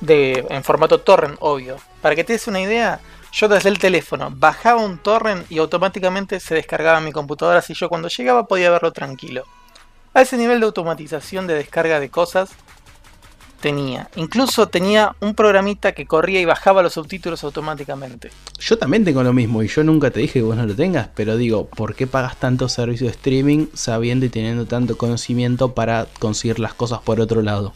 [SPEAKER 1] de, en formato torrent, obvio. Para que te des una idea, yo desde el teléfono bajaba un torrent y automáticamente se descargaba mi computadora, así yo cuando llegaba podía verlo tranquilo. A ese nivel de automatización de descarga de cosas tenía. Incluso tenía un programita que corría y bajaba los subtítulos automáticamente.
[SPEAKER 4] Yo también tengo lo mismo y yo nunca te dije que vos no lo tengas, pero digo, ¿por qué pagas tanto servicio de streaming sabiendo y teniendo tanto conocimiento para conseguir las cosas por otro lado?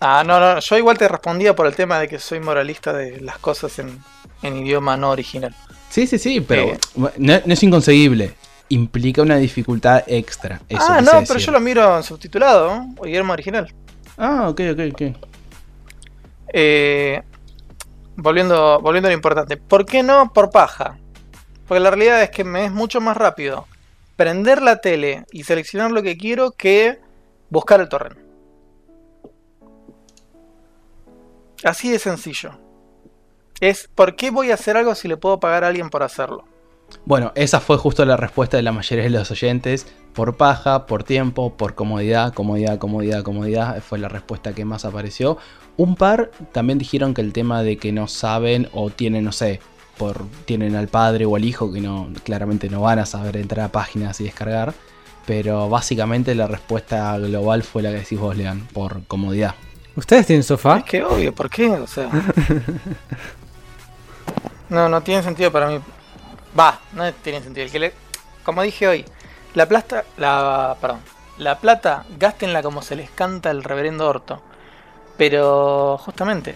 [SPEAKER 1] Ah, no, no, yo igual te respondía por el tema de que soy moralista de las cosas en, en idioma no original.
[SPEAKER 4] Sí, sí, sí, pero
[SPEAKER 1] Eh.
[SPEAKER 4] no, no es inconseguible. Implica una dificultad extra. Eso
[SPEAKER 1] ah, no, pero
[SPEAKER 4] decir.
[SPEAKER 1] yo lo miro en subtitulado, ¿no? o idioma original.
[SPEAKER 4] Ah, ok, ok, ok.
[SPEAKER 1] Eh, volviendo, volviendo a lo importante. ¿Por qué no por paja? Porque la realidad es que me es mucho más rápido prender la tele y seleccionar lo que quiero que buscar el torrent. Así de sencillo. Es ¿por qué voy a hacer algo si le puedo pagar a alguien por hacerlo?
[SPEAKER 4] Bueno, esa fue justo la respuesta de la mayoría de los oyentes. Por paja, por tiempo, por comodidad, comodidad, comodidad, comodidad. Fue la respuesta que más apareció. Un par también dijeron que el tema de que no saben o tienen, no sé, por, tienen al padre o al hijo que no claramente no van a saber entrar a páginas y descargar. Pero básicamente la respuesta global fue la que decís vos, Lean, por comodidad.
[SPEAKER 3] ¿Ustedes tienen sofá?
[SPEAKER 1] Es que obvio, ¿por qué? O sea. No, no tiene sentido para mí. Va, no tiene sentido. El que le- como dije hoy, la plata, la, perdón, la plata, gástenla como se les canta el reverendo orto. Pero justamente,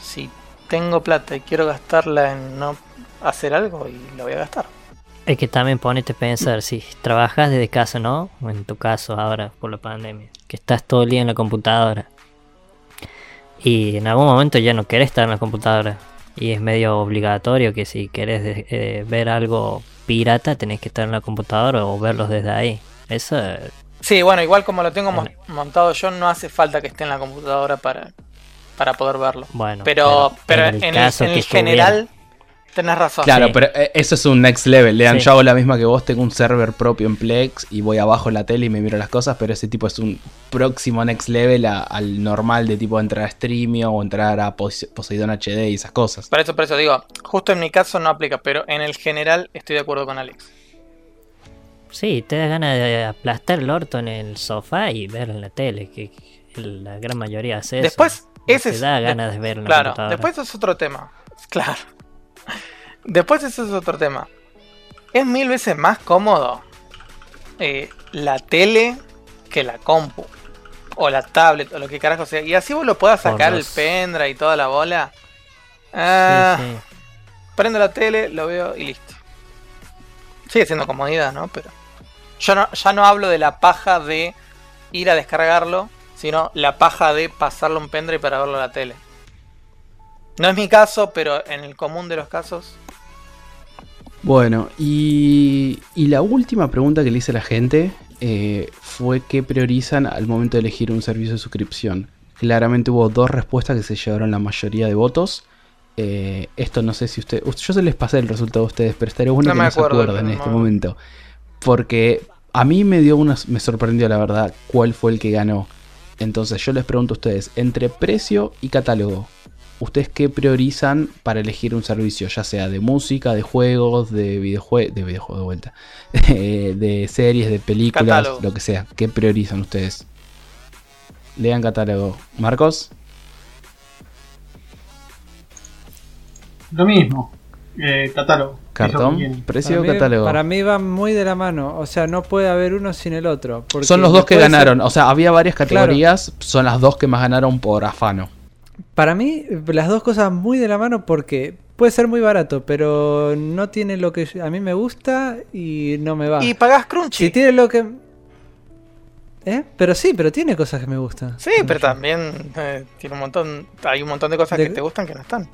[SPEAKER 1] si tengo plata y quiero gastarla en no hacer algo, y la voy a gastar.
[SPEAKER 2] Es que también ponete a pensar, si trabajas desde casa, ¿no? O en tu caso ahora por la pandemia, que estás todo el día en la computadora. Y en algún momento ya no querés estar en la computadora. Y es medio obligatorio que si querés de- eh, ver algo pirata tenés que estar en la computadora o verlos desde ahí. Eso eh,
[SPEAKER 1] Sí, bueno, igual como lo tengo mon- montado yo, no hace falta que esté en la computadora para, para poder verlo.
[SPEAKER 2] bueno.
[SPEAKER 1] Pero, pero, en el,
[SPEAKER 2] caso
[SPEAKER 1] en el general, tenés razón.
[SPEAKER 4] Claro,
[SPEAKER 2] Sí.
[SPEAKER 4] pero eh, eso es un next level. Lean,
[SPEAKER 2] Sí.
[SPEAKER 4] yo hago la misma que vos, tengo un server propio en Plex y voy abajo en la tele y me miro las cosas, pero ese tipo es un próximo next level a- al normal de tipo entrar a Streamio o entrar a Pos- Poseidon HD y esas cosas.
[SPEAKER 1] Por eso, por eso digo, justo en mi caso no aplica, pero en el general estoy de acuerdo con Alex.
[SPEAKER 2] Sí, te da ganas de aplastar el orto en el sofá y ver en la tele, que la gran mayoría hace eso.
[SPEAKER 1] Después, ese
[SPEAKER 2] te
[SPEAKER 1] es-
[SPEAKER 2] da
[SPEAKER 1] de-
[SPEAKER 2] ganas de ver en la
[SPEAKER 1] Claro, después es otro tema. Claro. Después eso es otro tema. Es mil veces más cómodo eh, la tele que la compu. O la tablet, o lo que carajo sea. Y así vos lo puedas sacar el pendrive y toda la bola. Ah,
[SPEAKER 2] Sí, sí.
[SPEAKER 1] Prendo la tele, lo veo y listo. Sigue siendo comodidad, ¿no? Pero. Yo no, ya no hablo de la paja de ir a descargarlo, sino la paja de pasarlo a un pendrive para verlo a la tele. No es mi caso, pero en el común de los casos.
[SPEAKER 4] Bueno, y, y la última pregunta que le hice a la gente eh, fue qué priorizan al momento de elegir un servicio de suscripción. Claramente hubo dos respuestas que se llevaron la mayoría de votos. Eh, esto no sé si ustedes... Yo se les pasé el resultado a ustedes, pero estaría bueno
[SPEAKER 1] No
[SPEAKER 4] que
[SPEAKER 1] me
[SPEAKER 4] no se acuerden en este
[SPEAKER 1] me-
[SPEAKER 4] momento. Porque a mí me dio una... Me sorprendió la verdad cuál fue el que ganó. Entonces yo les pregunto a ustedes, entre precio y catálogo, ¿ustedes qué priorizan para elegir un servicio? Ya sea de música, de juegos, de videojuegos, de videojuegos de vuelta, eh, de series, de películas,
[SPEAKER 1] Catálogo.
[SPEAKER 4] lo que sea. ¿Qué priorizan ustedes? Lean catálogo. Marcos,
[SPEAKER 5] Lo mismo. Eh, catálogo.
[SPEAKER 4] Cartón, precio,
[SPEAKER 3] para, mí,
[SPEAKER 4] catálogo.
[SPEAKER 3] para mí van muy de la mano. O sea, no puede haber uno sin el otro.
[SPEAKER 4] Son los dos que
[SPEAKER 3] ser-
[SPEAKER 4] ganaron. O sea, había varias categorías. Son las dos que más ganaron por afano.
[SPEAKER 3] Para mí, las dos cosas muy de la mano porque puede ser muy barato, pero no tiene lo que a mí me gusta y no me va.
[SPEAKER 1] Y pagás Crunchy.
[SPEAKER 3] si tiene lo que... ¿Eh? Pero sí, pero tiene cosas que me gustan.
[SPEAKER 1] Sí, pero también eh, tiene un montón. Hay un montón de cosas
[SPEAKER 3] De-
[SPEAKER 1] que te gustan que no están.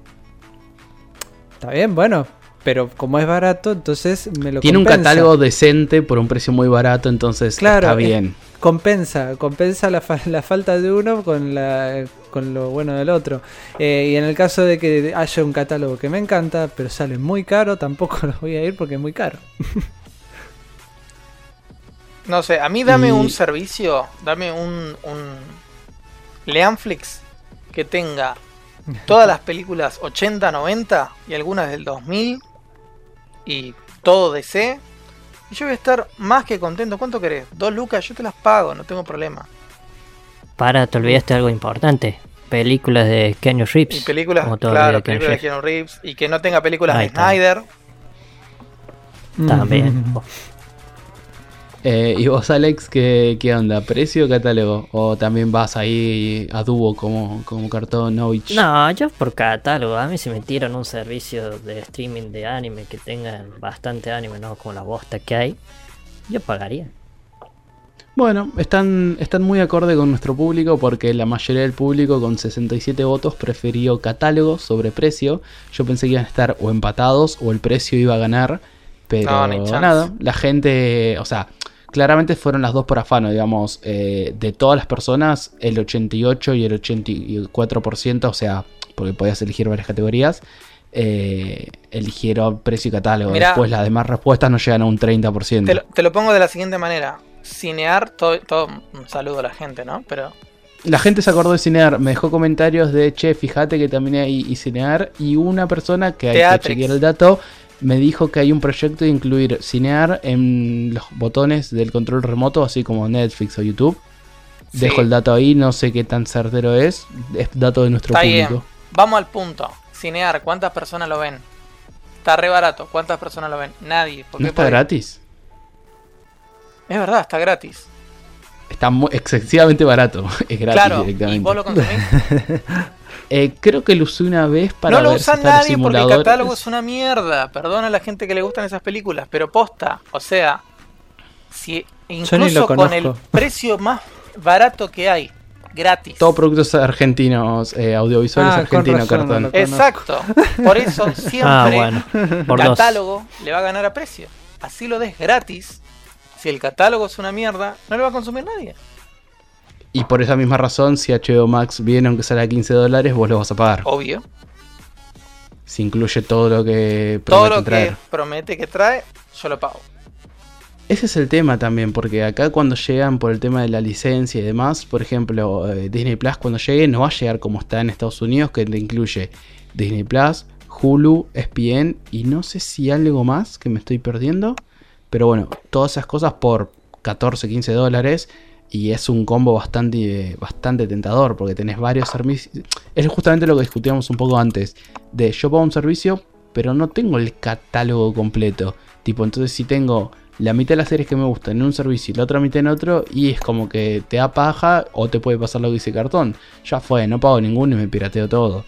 [SPEAKER 3] Está bien, bueno. Pero como es barato, entonces me lo
[SPEAKER 4] Tiene un catálogo decente por un precio muy barato, entonces
[SPEAKER 3] Claro,
[SPEAKER 4] está
[SPEAKER 3] es-
[SPEAKER 4] bien.
[SPEAKER 3] Compensa, compensa la, fa- la falta de uno con la con lo bueno del otro. Eh, y en el caso de que haya un catálogo que me encanta, pero sale muy caro, tampoco lo voy a ir porque es muy caro.
[SPEAKER 1] No sé, a mí dame
[SPEAKER 4] Y-
[SPEAKER 1] un servicio, dame un, un Leanflix que tenga todas las películas 80, 90 y algunas del 2000 y todo DC. Y yo voy a estar más que contento. ¿Cuánto querés? Dos lucas, yo te las pago, no tengo problema.
[SPEAKER 2] Para, te olvidaste algo importante. Películas de Kenny Reeves.
[SPEAKER 1] Y películas,
[SPEAKER 2] como todo
[SPEAKER 1] claro,
[SPEAKER 2] de Keanu
[SPEAKER 1] películas de. Keanu Reeves y que no tenga películas
[SPEAKER 2] Ahí
[SPEAKER 1] de
[SPEAKER 2] está.
[SPEAKER 1] Snyder.
[SPEAKER 2] También.
[SPEAKER 3] Mm.
[SPEAKER 4] Eh, ¿Y vos, Alex, qué, qué onda? ¿Precio o catálogo? ¿O también vas ahí a dúo como, como cartón Novich?
[SPEAKER 2] No, yo por catálogo. A mí si me tiran un servicio de streaming de anime que tenga bastante anime, no como la bosta que hay, yo pagaría.
[SPEAKER 4] Bueno, están, están muy acorde con nuestro público porque la mayoría del público con 67 votos prefirió catálogo sobre precio. Yo pensé que iban a estar o empatados o el precio iba a ganar. Pero
[SPEAKER 1] No,
[SPEAKER 4] nada, la gente, o sea, claramente fueron las dos por afano, digamos, eh, de todas las personas, el 88 y el 84%, o sea, porque podías elegir varias categorías, eh, eligieron precio y catálogo.
[SPEAKER 1] Mirá.
[SPEAKER 4] Después las demás respuestas no llegan a un 30%.
[SPEAKER 1] Te lo, te lo pongo de la siguiente manera. Cinear, todo, todo un saludo a la gente, ¿no? Pero
[SPEAKER 4] La gente se acordó de Cinear, me dejó comentarios de, che, fíjate que también hay y Cinear, y una persona que hay que
[SPEAKER 1] Teatrix.
[SPEAKER 4] chequear el dato, me dijo que hay un proyecto de incluir Cinear en los botones del control remoto, así como Netflix o YouTube.
[SPEAKER 1] Sí.
[SPEAKER 4] Dejo el dato ahí, no sé qué tan certero es, es dato de nuestro
[SPEAKER 1] está
[SPEAKER 4] público.
[SPEAKER 1] bien. Vamos al punto. Cinear, ¿cuántas personas lo ven? Está re barato. ¿Cuántas personas lo ven? Nadie. ¿Por
[SPEAKER 4] ¿No está gratis?
[SPEAKER 1] Es verdad, está gratis.
[SPEAKER 4] Está excesivamente barato, es gratis
[SPEAKER 1] claro, y
[SPEAKER 4] directamente.
[SPEAKER 1] vos lo consumís.
[SPEAKER 4] Eh, creo que lo usé una vez para
[SPEAKER 1] no lo
[SPEAKER 4] ver
[SPEAKER 1] usa nadie porque el catálogo es una mierda. Perdona a la gente que le gustan esas películas, pero posta. O sea, si incluso con el precio más barato que hay, gratis.
[SPEAKER 4] Todo productos argentinos, eh, audiovisuales
[SPEAKER 3] Ah,
[SPEAKER 4] argentinos, cartón.
[SPEAKER 3] no
[SPEAKER 1] Exacto. Por eso siempre
[SPEAKER 2] Ah, bueno. Por dos.
[SPEAKER 1] catálogo le va a ganar a precio. Así lo des gratis. Si el catálogo es una mierda, no lo va a consumir nadie.
[SPEAKER 4] Y por esa misma razón, si HBO Max viene aunque sale a 15 dólares, vos lo vas a pagar.
[SPEAKER 1] Obvio.
[SPEAKER 4] Si incluye todo lo que
[SPEAKER 1] Todo
[SPEAKER 4] promete
[SPEAKER 1] lo que promete que trae, yo lo pago.
[SPEAKER 4] Ese es el tema también, porque acá cuando llegan por el tema de la licencia y demás, por ejemplo, eh, Disney Plus cuando llegue no va a llegar como está en Estados Unidos, que te incluye Disney Plus, Hulu, ESPN y no sé si algo más que me estoy perdiendo. Pero bueno, todas esas cosas por 14, 15 dólares. Y es un combo bastante, bastante tentador porque tenés varios servicios. Es justamente lo que discutíamos un poco antes. De yo pago un servicio, pero no tengo el catálogo completo. Tipo, entonces si tengo la mitad de las series que me gustan en un servicio y la otra mitad en otro, y es como que te da paja o te puede pasar lo que dice cartón. Ya fue, no pago ninguno y me pirateo todo.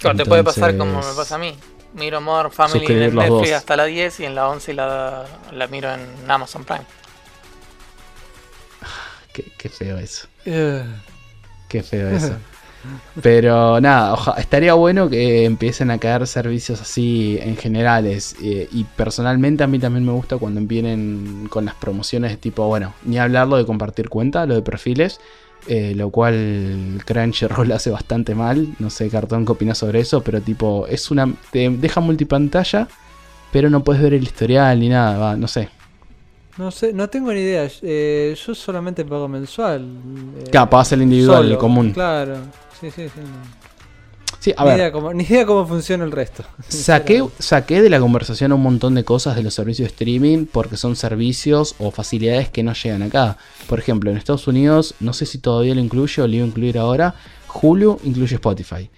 [SPEAKER 1] Claro, te puede pasar como me pasa a mí. Miro More Family en Netflix hasta la 10 y en la 11 la, la miro en Amazon Prime.
[SPEAKER 4] Qué, qué feo eso.
[SPEAKER 3] Eh,
[SPEAKER 4] Qué feo eso. Pero nada, oja- estaría bueno que empiecen a caer servicios así en generales. eh, y personalmente a mí también me gusta cuando vienen con las promociones de tipo, bueno, ni hablarlo de compartir cuenta, lo de perfiles. eh, lo cual Crunchyroll hace bastante mal. No sé, Cartón, qué opinas sobre eso. Pero tipo, es una. Te deja multipantalla. Pero no puedes ver el historial ni nada. va, no sé.
[SPEAKER 3] No sé, no tengo ni idea. Eh, yo solamente pago mensual. eh,
[SPEAKER 4] Claro, pagas el individual, el común.
[SPEAKER 3] Claro. Sí, sí, sí. no.
[SPEAKER 4] Sí, a
[SPEAKER 3] ni,
[SPEAKER 4] ver.
[SPEAKER 3] idea cómo, ni idea cómo funciona el resto.
[SPEAKER 4] Saqué, saqué de la conversación un montón de cosas de los servicios de streaming porque son servicios o facilidades que no llegan acá. Por ejemplo, en Estados Unidos, no sé si todavía lo incluye o lo iba a incluir ahora, Hulu incluye Spotify.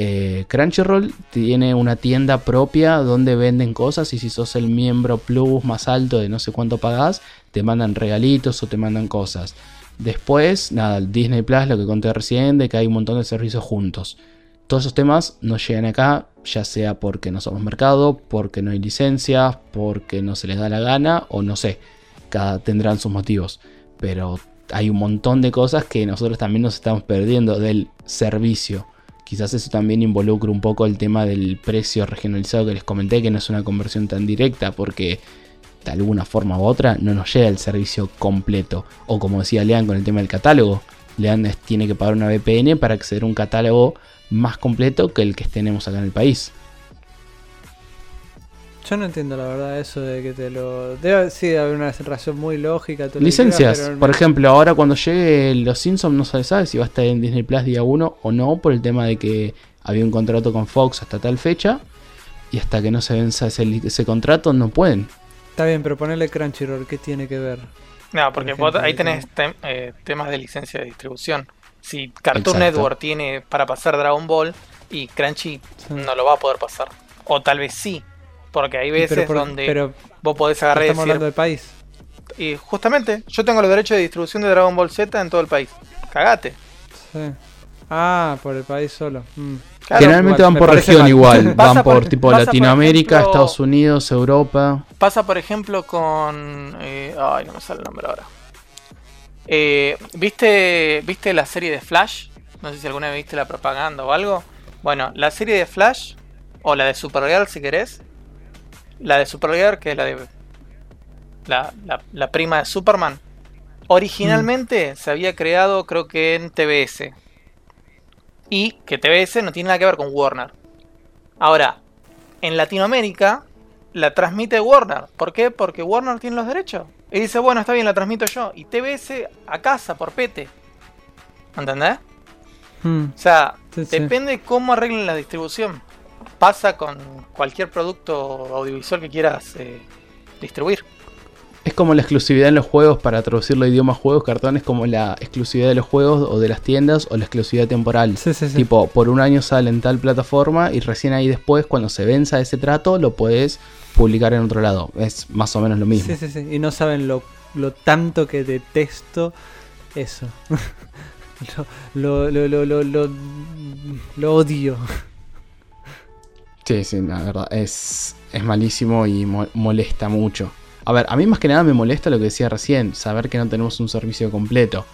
[SPEAKER 4] Eh, Crunchyroll tiene una tienda propia donde venden cosas y si sos el miembro plus más alto de no sé cuánto pagás, te mandan regalitos o te mandan cosas. Después, nada, Disney Plus, lo que conté recién, de que hay un montón de servicios juntos. Todos esos temas no llegan acá, ya sea porque no somos mercado, porque no hay licencias, porque no se les da la gana o no sé, cada tendrán sus motivos. Pero hay un montón de cosas que nosotros también nos estamos perdiendo del servicio. Quizás eso también involucra un poco el tema del precio regionalizado que les comenté, que no es una conversión tan directa, porque de alguna forma u otra, no nos llega el servicio completo. O como decía Lean con el tema del catálogo, Lean tiene que pagar una VPN para acceder a un catálogo más completo que el que tenemos acá en el país.
[SPEAKER 3] Yo no entiendo la verdad eso de que te lo... Debe sí haber una razón muy lógica.
[SPEAKER 4] Licencias,
[SPEAKER 3] quieras, pero
[SPEAKER 4] por
[SPEAKER 3] no-
[SPEAKER 4] ejemplo, ahora cuando llegue Los Simpsons no se sabe si va a estar en Disney Plus día 1 o no, por el tema de que había un contrato con Fox hasta tal fecha. Y hasta que no se venza ese, contrato no pueden.
[SPEAKER 3] Está bien, pero ponerle Crunchyroll, ¿qué tiene que ver?
[SPEAKER 1] No, porque
[SPEAKER 3] Por ejemplo,
[SPEAKER 1] vos ahí tenés tem- eh, temas de licencia de distribución. Si Cartoon
[SPEAKER 4] Exacto.
[SPEAKER 1] Network tiene para pasar Dragon Ball y Crunchy
[SPEAKER 3] Sí.
[SPEAKER 1] no lo va a poder pasar. O tal vez sí. Porque hay veces
[SPEAKER 3] pero, por-
[SPEAKER 1] donde
[SPEAKER 3] pero
[SPEAKER 1] vos podés agarrar y
[SPEAKER 3] estamos
[SPEAKER 1] decir.
[SPEAKER 3] hablando del país.
[SPEAKER 1] Y justamente, yo tengo los derechos de distribución de Dragon Ball Z en todo el país. Cagate.
[SPEAKER 3] Sí. Ah, por el país solo. Mm.
[SPEAKER 1] Claro,
[SPEAKER 4] Generalmente
[SPEAKER 3] igual,
[SPEAKER 4] van por región
[SPEAKER 3] mal.
[SPEAKER 4] igual. Van por,
[SPEAKER 1] por-
[SPEAKER 4] tipo
[SPEAKER 1] por
[SPEAKER 4] Latinoamérica,
[SPEAKER 1] ejemplo-
[SPEAKER 4] Estados Unidos, Europa.
[SPEAKER 1] Pasa, por ejemplo, con. eh, ay, no me sale el nombre ahora. Eh, ¿viste, ¿Viste la serie de Flash? No sé si alguna vez viste la propaganda o algo. Bueno, la serie de Flash, o la de Supergirl si querés. La de Supergirl, que es la de. La, la- la prima de Superman. Originalmente se había creado, creo que en TBS. Y que TBS no tiene nada que ver con Warner. Ahora, en Latinoamérica la transmite Warner. ¿Por qué? Porque Warner tiene los derechos. Y dice, bueno, está bien, la transmito yo. Y TBS a casa, por pete. ¿Entendés?
[SPEAKER 3] Mm.
[SPEAKER 1] O sea,
[SPEAKER 3] Sí, sí.
[SPEAKER 1] depende cómo arreglen la distribución. Pasa con cualquier producto audiovisual que quieras eh, distribuir.
[SPEAKER 4] Es como la exclusividad en los juegos para traducirlo a idiomas juegos, cartones, como la exclusividad de los juegos o de las tiendas o la exclusividad temporal.
[SPEAKER 3] Sí, sí, sí.
[SPEAKER 4] Tipo, por un año sale en tal plataforma y recién ahí después, cuando se venza ese trato, lo puedes publicar en otro lado. Es más o menos lo mismo.
[SPEAKER 3] Sí, sí, sí. Y no saben lo, lo tanto que detesto eso. lo, lo, lo, lo, lo, lo, lo odio.
[SPEAKER 4] Sí, sí, la verdad, es, es malísimo y mo- molesta mucho. A ver, a mí más que nada me molesta lo que decía recién, saber que no tenemos un servicio completo.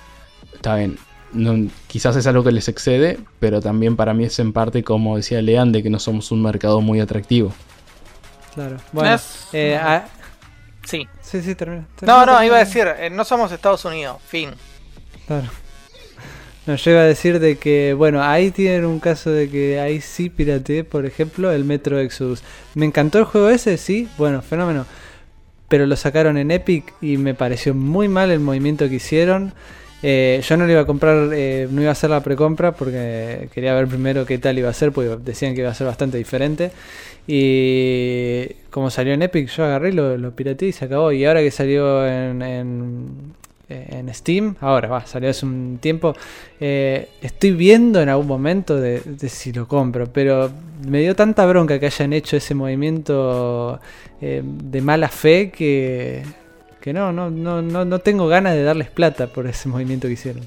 [SPEAKER 4] Está bien, no- quizás es algo que les excede, pero también para mí es en parte, como decía Lean, de que no somos un mercado muy atractivo.
[SPEAKER 3] Claro. Bueno,
[SPEAKER 1] Es-
[SPEAKER 3] eh,
[SPEAKER 1] Sí.
[SPEAKER 3] sí, sí, termina.
[SPEAKER 1] No, no, iba a decir, eh, no somos Estados Unidos. Fin.
[SPEAKER 3] Claro. No, yo iba a decir de que, bueno, ahí tienen un caso de que ahí sí pirateé, por ejemplo, el Metro Exodus. Me encantó el juego ese, sí, bueno, fenómeno. Pero lo sacaron en Epic y me pareció muy mal el movimiento que hicieron. Eh, yo no lo iba a comprar, eh, no iba a hacer la precompra porque quería ver primero qué tal iba a ser, porque decían que iba a ser bastante diferente. Y como salió en Epic, yo agarré, lo, lo pirateé y se acabó. Y ahora que salió en, en Steam, ahora va, salió hace un tiempo, eh, estoy viendo en algún momento de, si lo compro, pero me dio tanta bronca que hayan hecho ese movimiento eh, de mala fe que, que no, no, no, no, no tengo ganas de darles plata por ese movimiento que hicieron.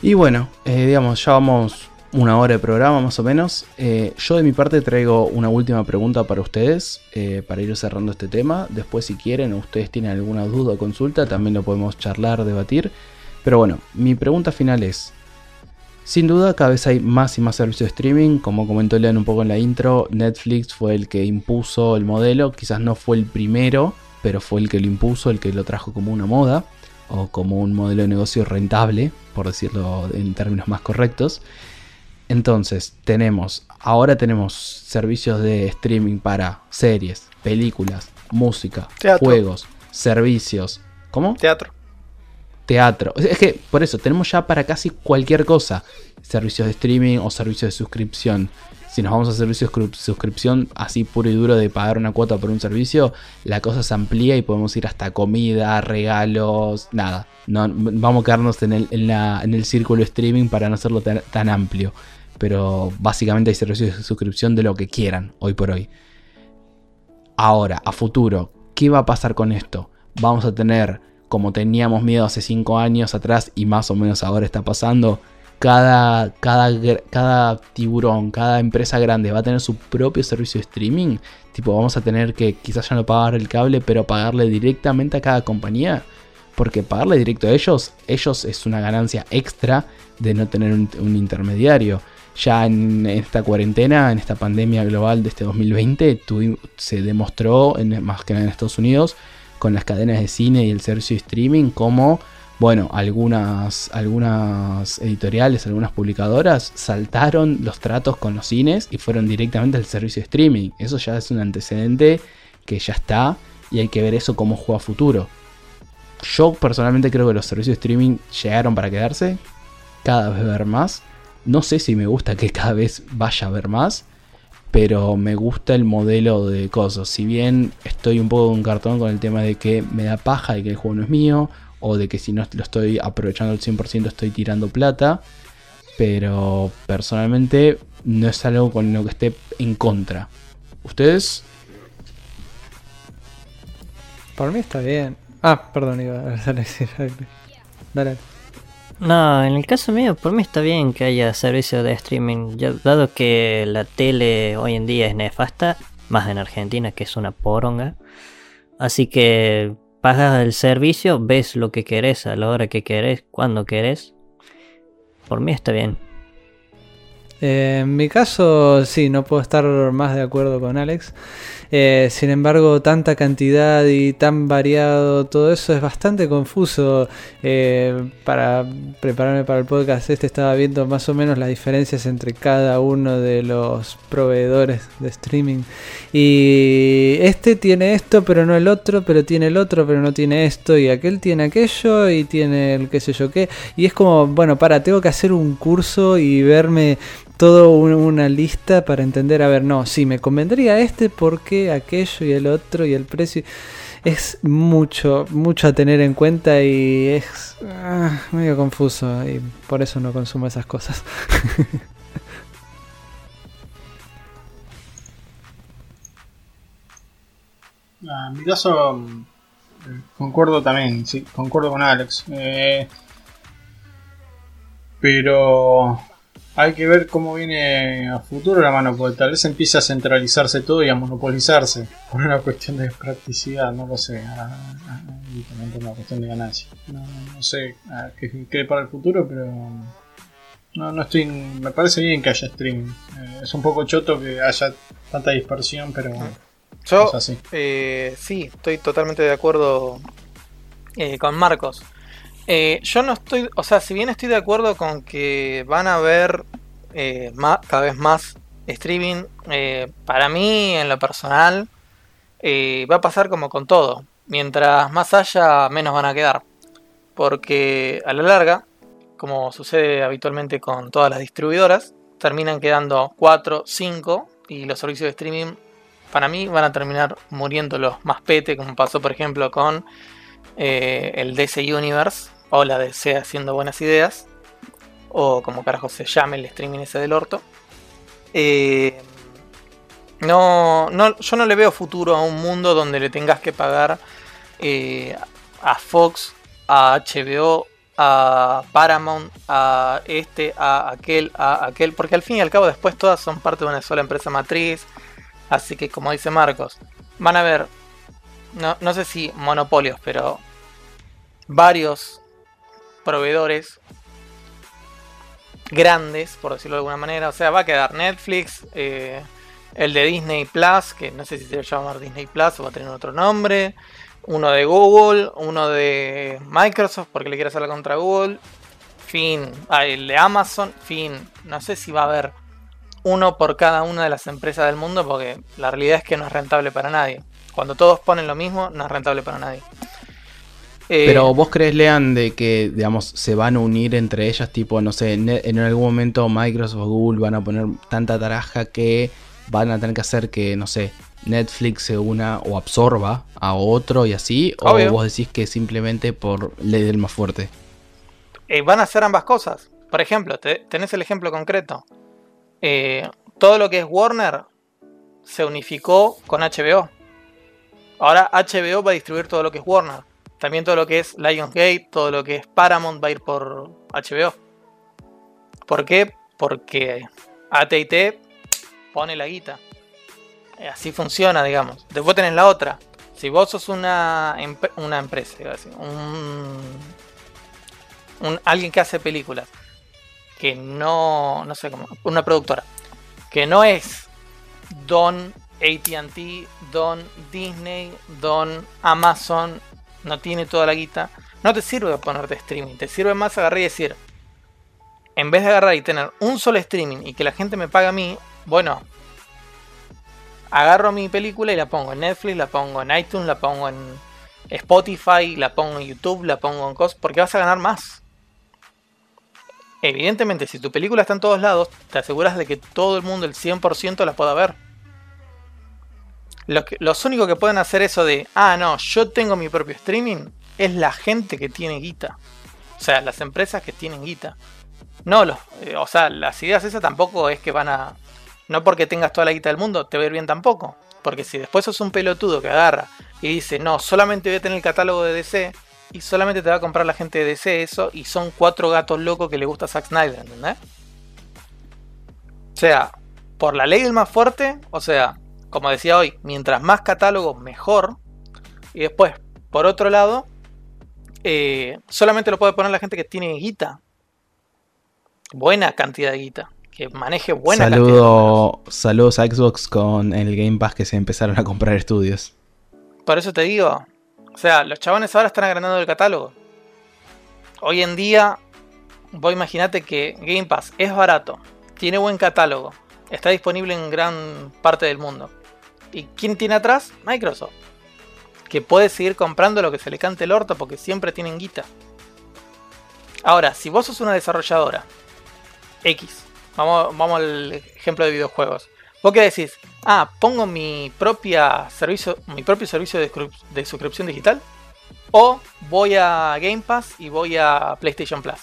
[SPEAKER 4] Y bueno, eh, digamos, ya vamos una hora de programa más o menos. Eh, yo de mi parte traigo una última pregunta para ustedes, eh, para ir cerrando este tema. Después si quieren o ustedes tienen alguna duda o consulta, también lo podemos charlar, debatir. Pero bueno, mi pregunta final es, sin duda cada vez hay más y más servicios de streaming, como comentó Lean un poco en la intro, Netflix fue el que impuso el modelo, quizás no fue el primero, pero fue el que lo impuso, el que lo trajo como una moda o como un modelo de negocio rentable, por decirlo en términos más correctos. Entonces, tenemos, ahora tenemos servicios de streaming para series, películas, música,
[SPEAKER 1] Teatro.
[SPEAKER 4] juegos, servicios. ¿Cómo?
[SPEAKER 1] Teatro.
[SPEAKER 4] Teatro. Es que por eso tenemos ya para casi cualquier cosa servicios de streaming o servicios de suscripción. Si nos vamos a servicios de suscripción así puro y duro de pagar una cuota por un servicio, la cosa se amplía y podemos ir hasta comida, regalos, nada. No, vamos a quedarnos en el, en la- en el círculo de streaming para no hacerlo tan, tan amplio. Pero básicamente hay servicios de suscripción de lo que quieran hoy por hoy. Ahora, a futuro, ¿qué va a pasar con esto? Vamos a tener, como teníamos miedo hace 5 años atrás y más o menos ahora está pasando, cada, cada, cada tiburón, cada empresa grande va a tener su propio servicio de streaming. Tipo, vamos a tener que quizás ya no pagar el cable, pero pagarle directamente a cada compañía. Porque pagarle directo a ellos, ellos es una ganancia extra de no tener un intermediario. Ya en esta cuarentena, en esta pandemia global de este 2020, tuvi- se demostró, más que nada en Estados Unidos, con las cadenas de cine y el servicio de streaming, como, bueno, algunas, algunas editoriales, algunas publicadoras saltaron los tratos con los cines y fueron directamente al servicio de streaming. Eso ya es un antecedente que ya está y hay que ver eso cómo juega a futuro. Yo personalmente creo que los servicios de streaming llegaron para quedarse, cada vez ver más. No sé si me gusta que cada vez vaya a ver más, pero me gusta el modelo de cosas. Si bien estoy un poco en cartón con el tema de que me da paja de que el juego no es mío, o de que si no lo estoy aprovechando al 100% estoy tirando plata, pero personalmente no es algo con lo que esté en contra. ¿Ustedes?
[SPEAKER 3] Por mí está bien. Ah, perdón, iba a decir. Dale.
[SPEAKER 2] No, en el caso mío, por mí está bien que haya servicio de streaming, dado que la tele hoy en día es nefasta, más en Argentina, que es una poronga. Así que pagas el servicio, ves lo que querés a la hora que querés, cuando querés. Por mí está bien.
[SPEAKER 3] Eh, en mi caso, sí, no puedo estar más de acuerdo con Alex. Eh, sin embargo, tanta cantidad y tan variado, todo eso es bastante confuso. Eh, para prepararme para el podcast, este estaba viendo más o menos las diferencias entre cada uno de los proveedores de streaming. Y este tiene esto, pero no el otro, pero tiene el otro, pero no tiene esto. Y aquel tiene aquello y tiene el qué sé yo qué. Y es como, bueno, para, tengo que hacer un curso y verme todo un- una lista para entender, a ver, no, sí, me convendría este porque aquello y el otro y el precio. Es mucho, mucho a tener en cuenta y es ah, medio confuso y por eso no consumo esas cosas.
[SPEAKER 5] Ah, En mi caso, eh, concuerdo también, sí, concuerdo con Alex. Eh, pero hay que ver cómo viene a futuro la mano, porque tal vez empiece a centralizarse todo y a monopolizarse por una cuestión de practicidad, no lo sé, ah, ah, y también por una cuestión de ganancia. No, no sé ah, qué qué para el futuro, pero no, no estoy. Me parece bien que haya streaming. Eh, es un poco choto que haya tanta dispersión, pero bueno,
[SPEAKER 1] Yo
[SPEAKER 5] es así.
[SPEAKER 1] Eh, sí, estoy totalmente de acuerdo eh, con Marcos. Eh, yo no estoy, o sea, si bien estoy de acuerdo con que van a haber eh, ma- cada vez más streaming, eh, para mí en lo personal va a pasar como con todo. Mientras más haya, menos van a quedar. Porque a la larga, como sucede habitualmente con todas las distribuidoras, terminan quedando 4, 5 y los servicios de streaming para mí van a terminar muriendo los más pete, como pasó por ejemplo con el DC Universe o la DC haciendo buenas ideas, o como carajo se llame el streaming ese del orto. Eh, no, no, yo no le veo futuro a un mundo donde le tengas que pagar eh, a Fox, a HBO, a Paramount, a este, a aquel, a aquel, porque al fin y al cabo después todas son parte de una sola empresa matriz. Así que como dice Marcos, van a haber, no, no sé si monopolios, pero varios proveedores grandes, por decirlo de alguna manera. O sea, va a quedar Netflix, eh, el de Disney Plus, que no sé si se va a llamar Disney Plus o va a tener otro nombre. Uno de Google, uno de Microsoft, porque le quiere hacer la contra Google. Fin. Ah, el de Amazon, fin. No sé si va a haber uno por cada una de las empresas del mundo, porque la realidad es que no es rentable para nadie. Cuando todos ponen lo mismo, no es rentable para nadie. Eh,
[SPEAKER 4] Pero vos crees, Lean, de que, digamos, se van a unir entre ellas, tipo, no sé, en, en algún momento Microsoft o Google van a poner tanta taraja que van a tener que hacer que, no sé, Netflix se una o absorba a otro y así,
[SPEAKER 1] Obvio.
[SPEAKER 4] o vos decís que simplemente por ley del más fuerte.
[SPEAKER 1] eh, van a hacer ambas cosas. Por ejemplo, te- tenés el ejemplo concreto. Eh, todo lo que es Warner se unificó con HBO. Ahora HBO va a distribuir todo lo que es Warner. También todo lo que es Lionsgate, todo lo que es Paramount va a ir por HBO. ¿Por qué? Porque AT&T pone la guita. Eh, Así funciona, digamos. Después tenés la otra. Si vos sos una, una empresa, iba a un- alguien que hace películas, que no, no sé cómo, una productora, que no es Don ATT, Don Disney, Don Amazon, no tiene toda la guita, no te sirve ponerte streaming, te sirve más agarrar y decir, en vez de agarrar y tener un solo streaming y que la gente me pague a mí, bueno, agarro mi película y la pongo en Netflix, la pongo en iTunes, la pongo en Spotify, la pongo en YouTube, la pongo en cosas, porque vas a ganar más. Evidentemente, si tu película está en todos lados, te aseguras de que todo el mundo, el 100%, la pueda ver. Los únicos que pueden hacer eso de, ah, no, yo tengo mi propio streaming, es la gente que tiene guita. O sea, las empresas que tienen guita. No, los, eh, o sea, las ideas esas tampoco es que van a... No porque tengas toda la guita del mundo, te va a ir bien tampoco. Porque si después sos un pelotudo que agarra y dice, no, solamente voy a tener el catálogo de DC y solamente te va a comprar la gente de DC eso y son cuatro gatos locos que le gusta a Zack Snyder, ¿entendés? O sea, por la ley del más fuerte, o sea, como decía hoy, mientras más catálogo, mejor. Y después, por otro lado, eh, solamente lo puede poner la gente que tiene guita. Buena cantidad de guita. Que maneje buena
[SPEAKER 4] Saludo, cantidad de Saludos a Xbox con el Game Pass que se empezaron a comprar estudios.
[SPEAKER 1] Por eso te digo. O sea, los chabones ahora están agrandando el catálogo. Hoy en día, vos imaginate que Game Pass es barato, tiene buen catálogo, está disponible en gran parte del mundo. ¿Y quién tiene atrás? Microsoft que puede seguir comprando lo que se le cante el orto porque siempre tienen guita. Ahora, si vos sos una desarrolladora X, vamos, vamos al ejemplo de videojuegos. Vos qué decís, ah, pongo mi propia servicio, mi propio servicio de, suscripción digital, o voy a Game Pass y voy a PlayStation Plus.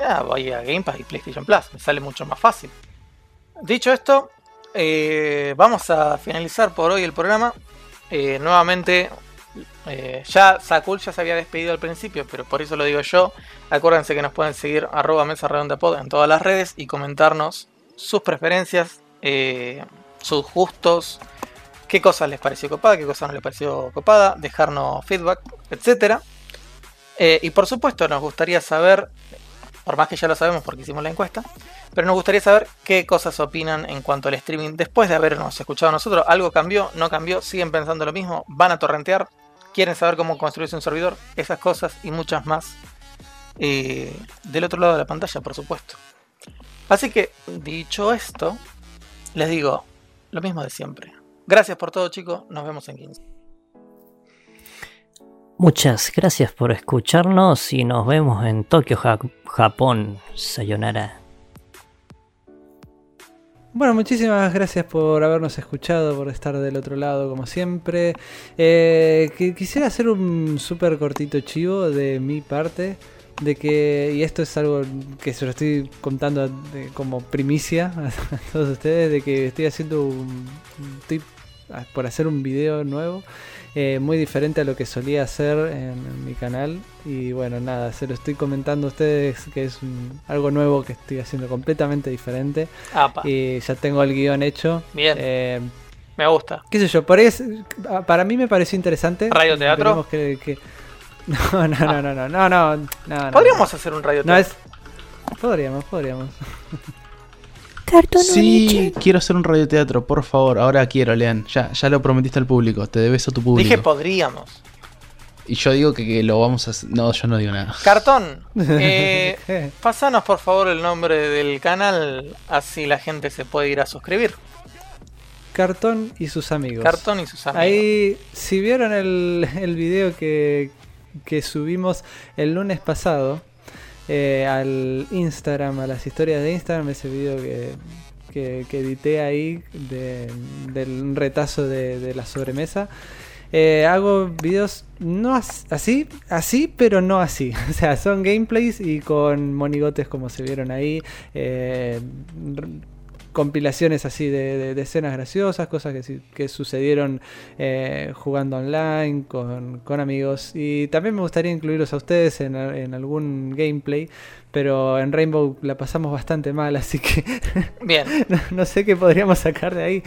[SPEAKER 1] Ah, voy a Game Pass y PlayStation Plus, me sale mucho más fácil. Dicho esto, eh, vamos a finalizar por hoy el programa. Eh, nuevamente, eh, ya Sakul ya se había despedido al principio, pero por eso lo digo yo. Acuérdense que nos pueden seguir arroba mesa redonda pod en todas las redes y comentarnos sus preferencias, sus gustos, qué cosas les pareció copada, qué cosas no les pareció copada, dejarnos feedback, etc. y por supuesto nos gustaría saber, por más que ya lo sabemos porque hicimos la encuesta, pero nos gustaría saber qué cosas opinan en cuanto al streaming después de habernos escuchado nosotros. ¿Algo cambió? ¿No cambió? ¿Siguen pensando lo mismo? ¿Van a torrentear? ¿Quieren saber cómo construirse un servidor? Esas cosas y muchas más. Eh, del otro lado de la pantalla, por supuesto. Así que, dicho esto, les digo lo mismo de siempre. Gracias por todo, chicos. Nos vemos en 15.
[SPEAKER 2] Muchas gracias por escucharnos y nos vemos en Tokio, Japón. Sayonara.
[SPEAKER 3] Bueno, muchísimas gracias por habernos escuchado, por estar del otro lado como siempre. Eh, quisiera hacer un súper cortito chivo de mi parte, de que, y esto es algo que se lo estoy contando como primicia a, todos ustedes, de que estoy haciendo un, tip por hacer un video nuevo. Eh, muy diferente a lo que solía hacer en, mi canal. Y bueno, nada, se lo estoy comentando a ustedes que es algo nuevo que estoy haciendo completamente diferente. Y ya tengo el guion hecho.
[SPEAKER 1] Bien. Eh, me gusta.
[SPEAKER 3] ¿Qué sé yo? para mí me pareció interesante.
[SPEAKER 1] ¿Radio teatro?
[SPEAKER 3] No, no, no, no, no, no, no,
[SPEAKER 1] Podríamos hacer un radio teatro.
[SPEAKER 3] Podríamos, podríamos.
[SPEAKER 4] Sí, quiero hacer un radioteatro, por favor. Ahora quiero, Lean. Ya, ya lo prometiste al público. Te debes a tu público.
[SPEAKER 1] Dije podríamos.
[SPEAKER 4] Y yo digo que, lo vamos a hacer. No, yo no digo nada.
[SPEAKER 1] Cartón, eh, pasanos por favor el nombre del canal, así la gente se puede ir a suscribir.
[SPEAKER 3] Cartón y sus amigos.
[SPEAKER 1] Cartón y sus amigos.
[SPEAKER 3] Ahí, si vieron el, el video que, que subimos el lunes pasado, eh, al Instagram, a las historias de Instagram, ese video que, que, edité ahí del retazo de, la sobremesa. Eh, hago videos no así, así, pero no así. O sea, son gameplays y con monigotes como se vieron ahí. Eh, compilaciones así de, escenas graciosas, cosas que, sucedieron eh, jugando online con, amigos. Y también me gustaría incluirlos a ustedes en, algún gameplay, pero en Rainbow la pasamos bastante mal, así que
[SPEAKER 1] Bien.
[SPEAKER 3] no, sé qué podríamos sacar de ahí.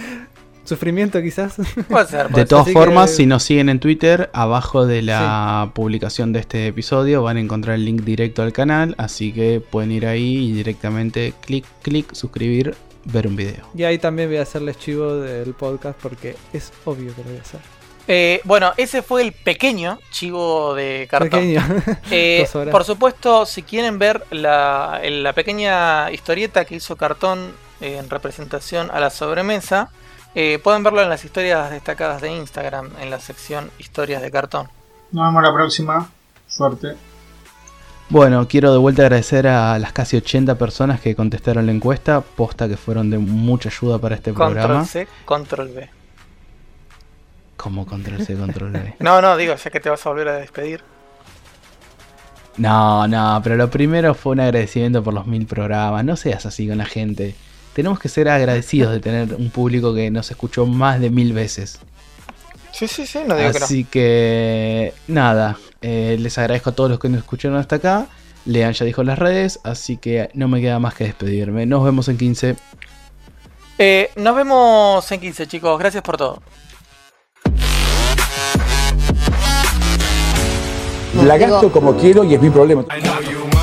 [SPEAKER 3] sufrimiento quizás.
[SPEAKER 1] Puede ser. puede
[SPEAKER 4] De todas formas,
[SPEAKER 3] que-
[SPEAKER 4] si nos siguen en Twitter, abajo de la publicación de este episodio van a encontrar el link directo al canal, así que pueden ir ahí y directamente clic, clic, suscribir, ver un video.
[SPEAKER 3] Y ahí también voy a hacerles chivo del podcast porque es obvio que lo voy a hacer.
[SPEAKER 1] Eh, bueno, ese fue el pequeño chivo de cartón.
[SPEAKER 3] Pequeño.
[SPEAKER 1] Eh, por supuesto, si quieren ver la, la pequeña historieta que hizo Cartón en representación a la sobremesa, eh, pueden verlo en las historias destacadas de Instagram, en la sección Historias de Cartón.
[SPEAKER 5] Nos vemos la próxima. Suerte.
[SPEAKER 4] Bueno, quiero de vuelta agradecer a las casi 80 personas que contestaron la encuesta, posta que fueron de mucha ayuda para este
[SPEAKER 1] Control
[SPEAKER 4] programa.
[SPEAKER 1] C, Control V.
[SPEAKER 4] Como control C, control V.
[SPEAKER 1] No, no, digo, ya que te vas a volver a despedir.
[SPEAKER 4] No, no, pero lo primero fue un agradecimiento por los mil programas. No seas así con la gente. Tenemos que ser agradecidos de tener un público que nos escuchó más de mil veces.
[SPEAKER 1] Sí, sí, sí, no digo que no.
[SPEAKER 4] Así que, nada, eh, les agradezco a todos los que nos escucharon hasta acá. Lean ya dijo las redes, así que no me queda más que despedirme. Nos vemos en 15.
[SPEAKER 1] Eh, nos vemos en 15, chicos. Gracias por todo.
[SPEAKER 6] La gasto como quiero y es mi problema.
[SPEAKER 7] I know you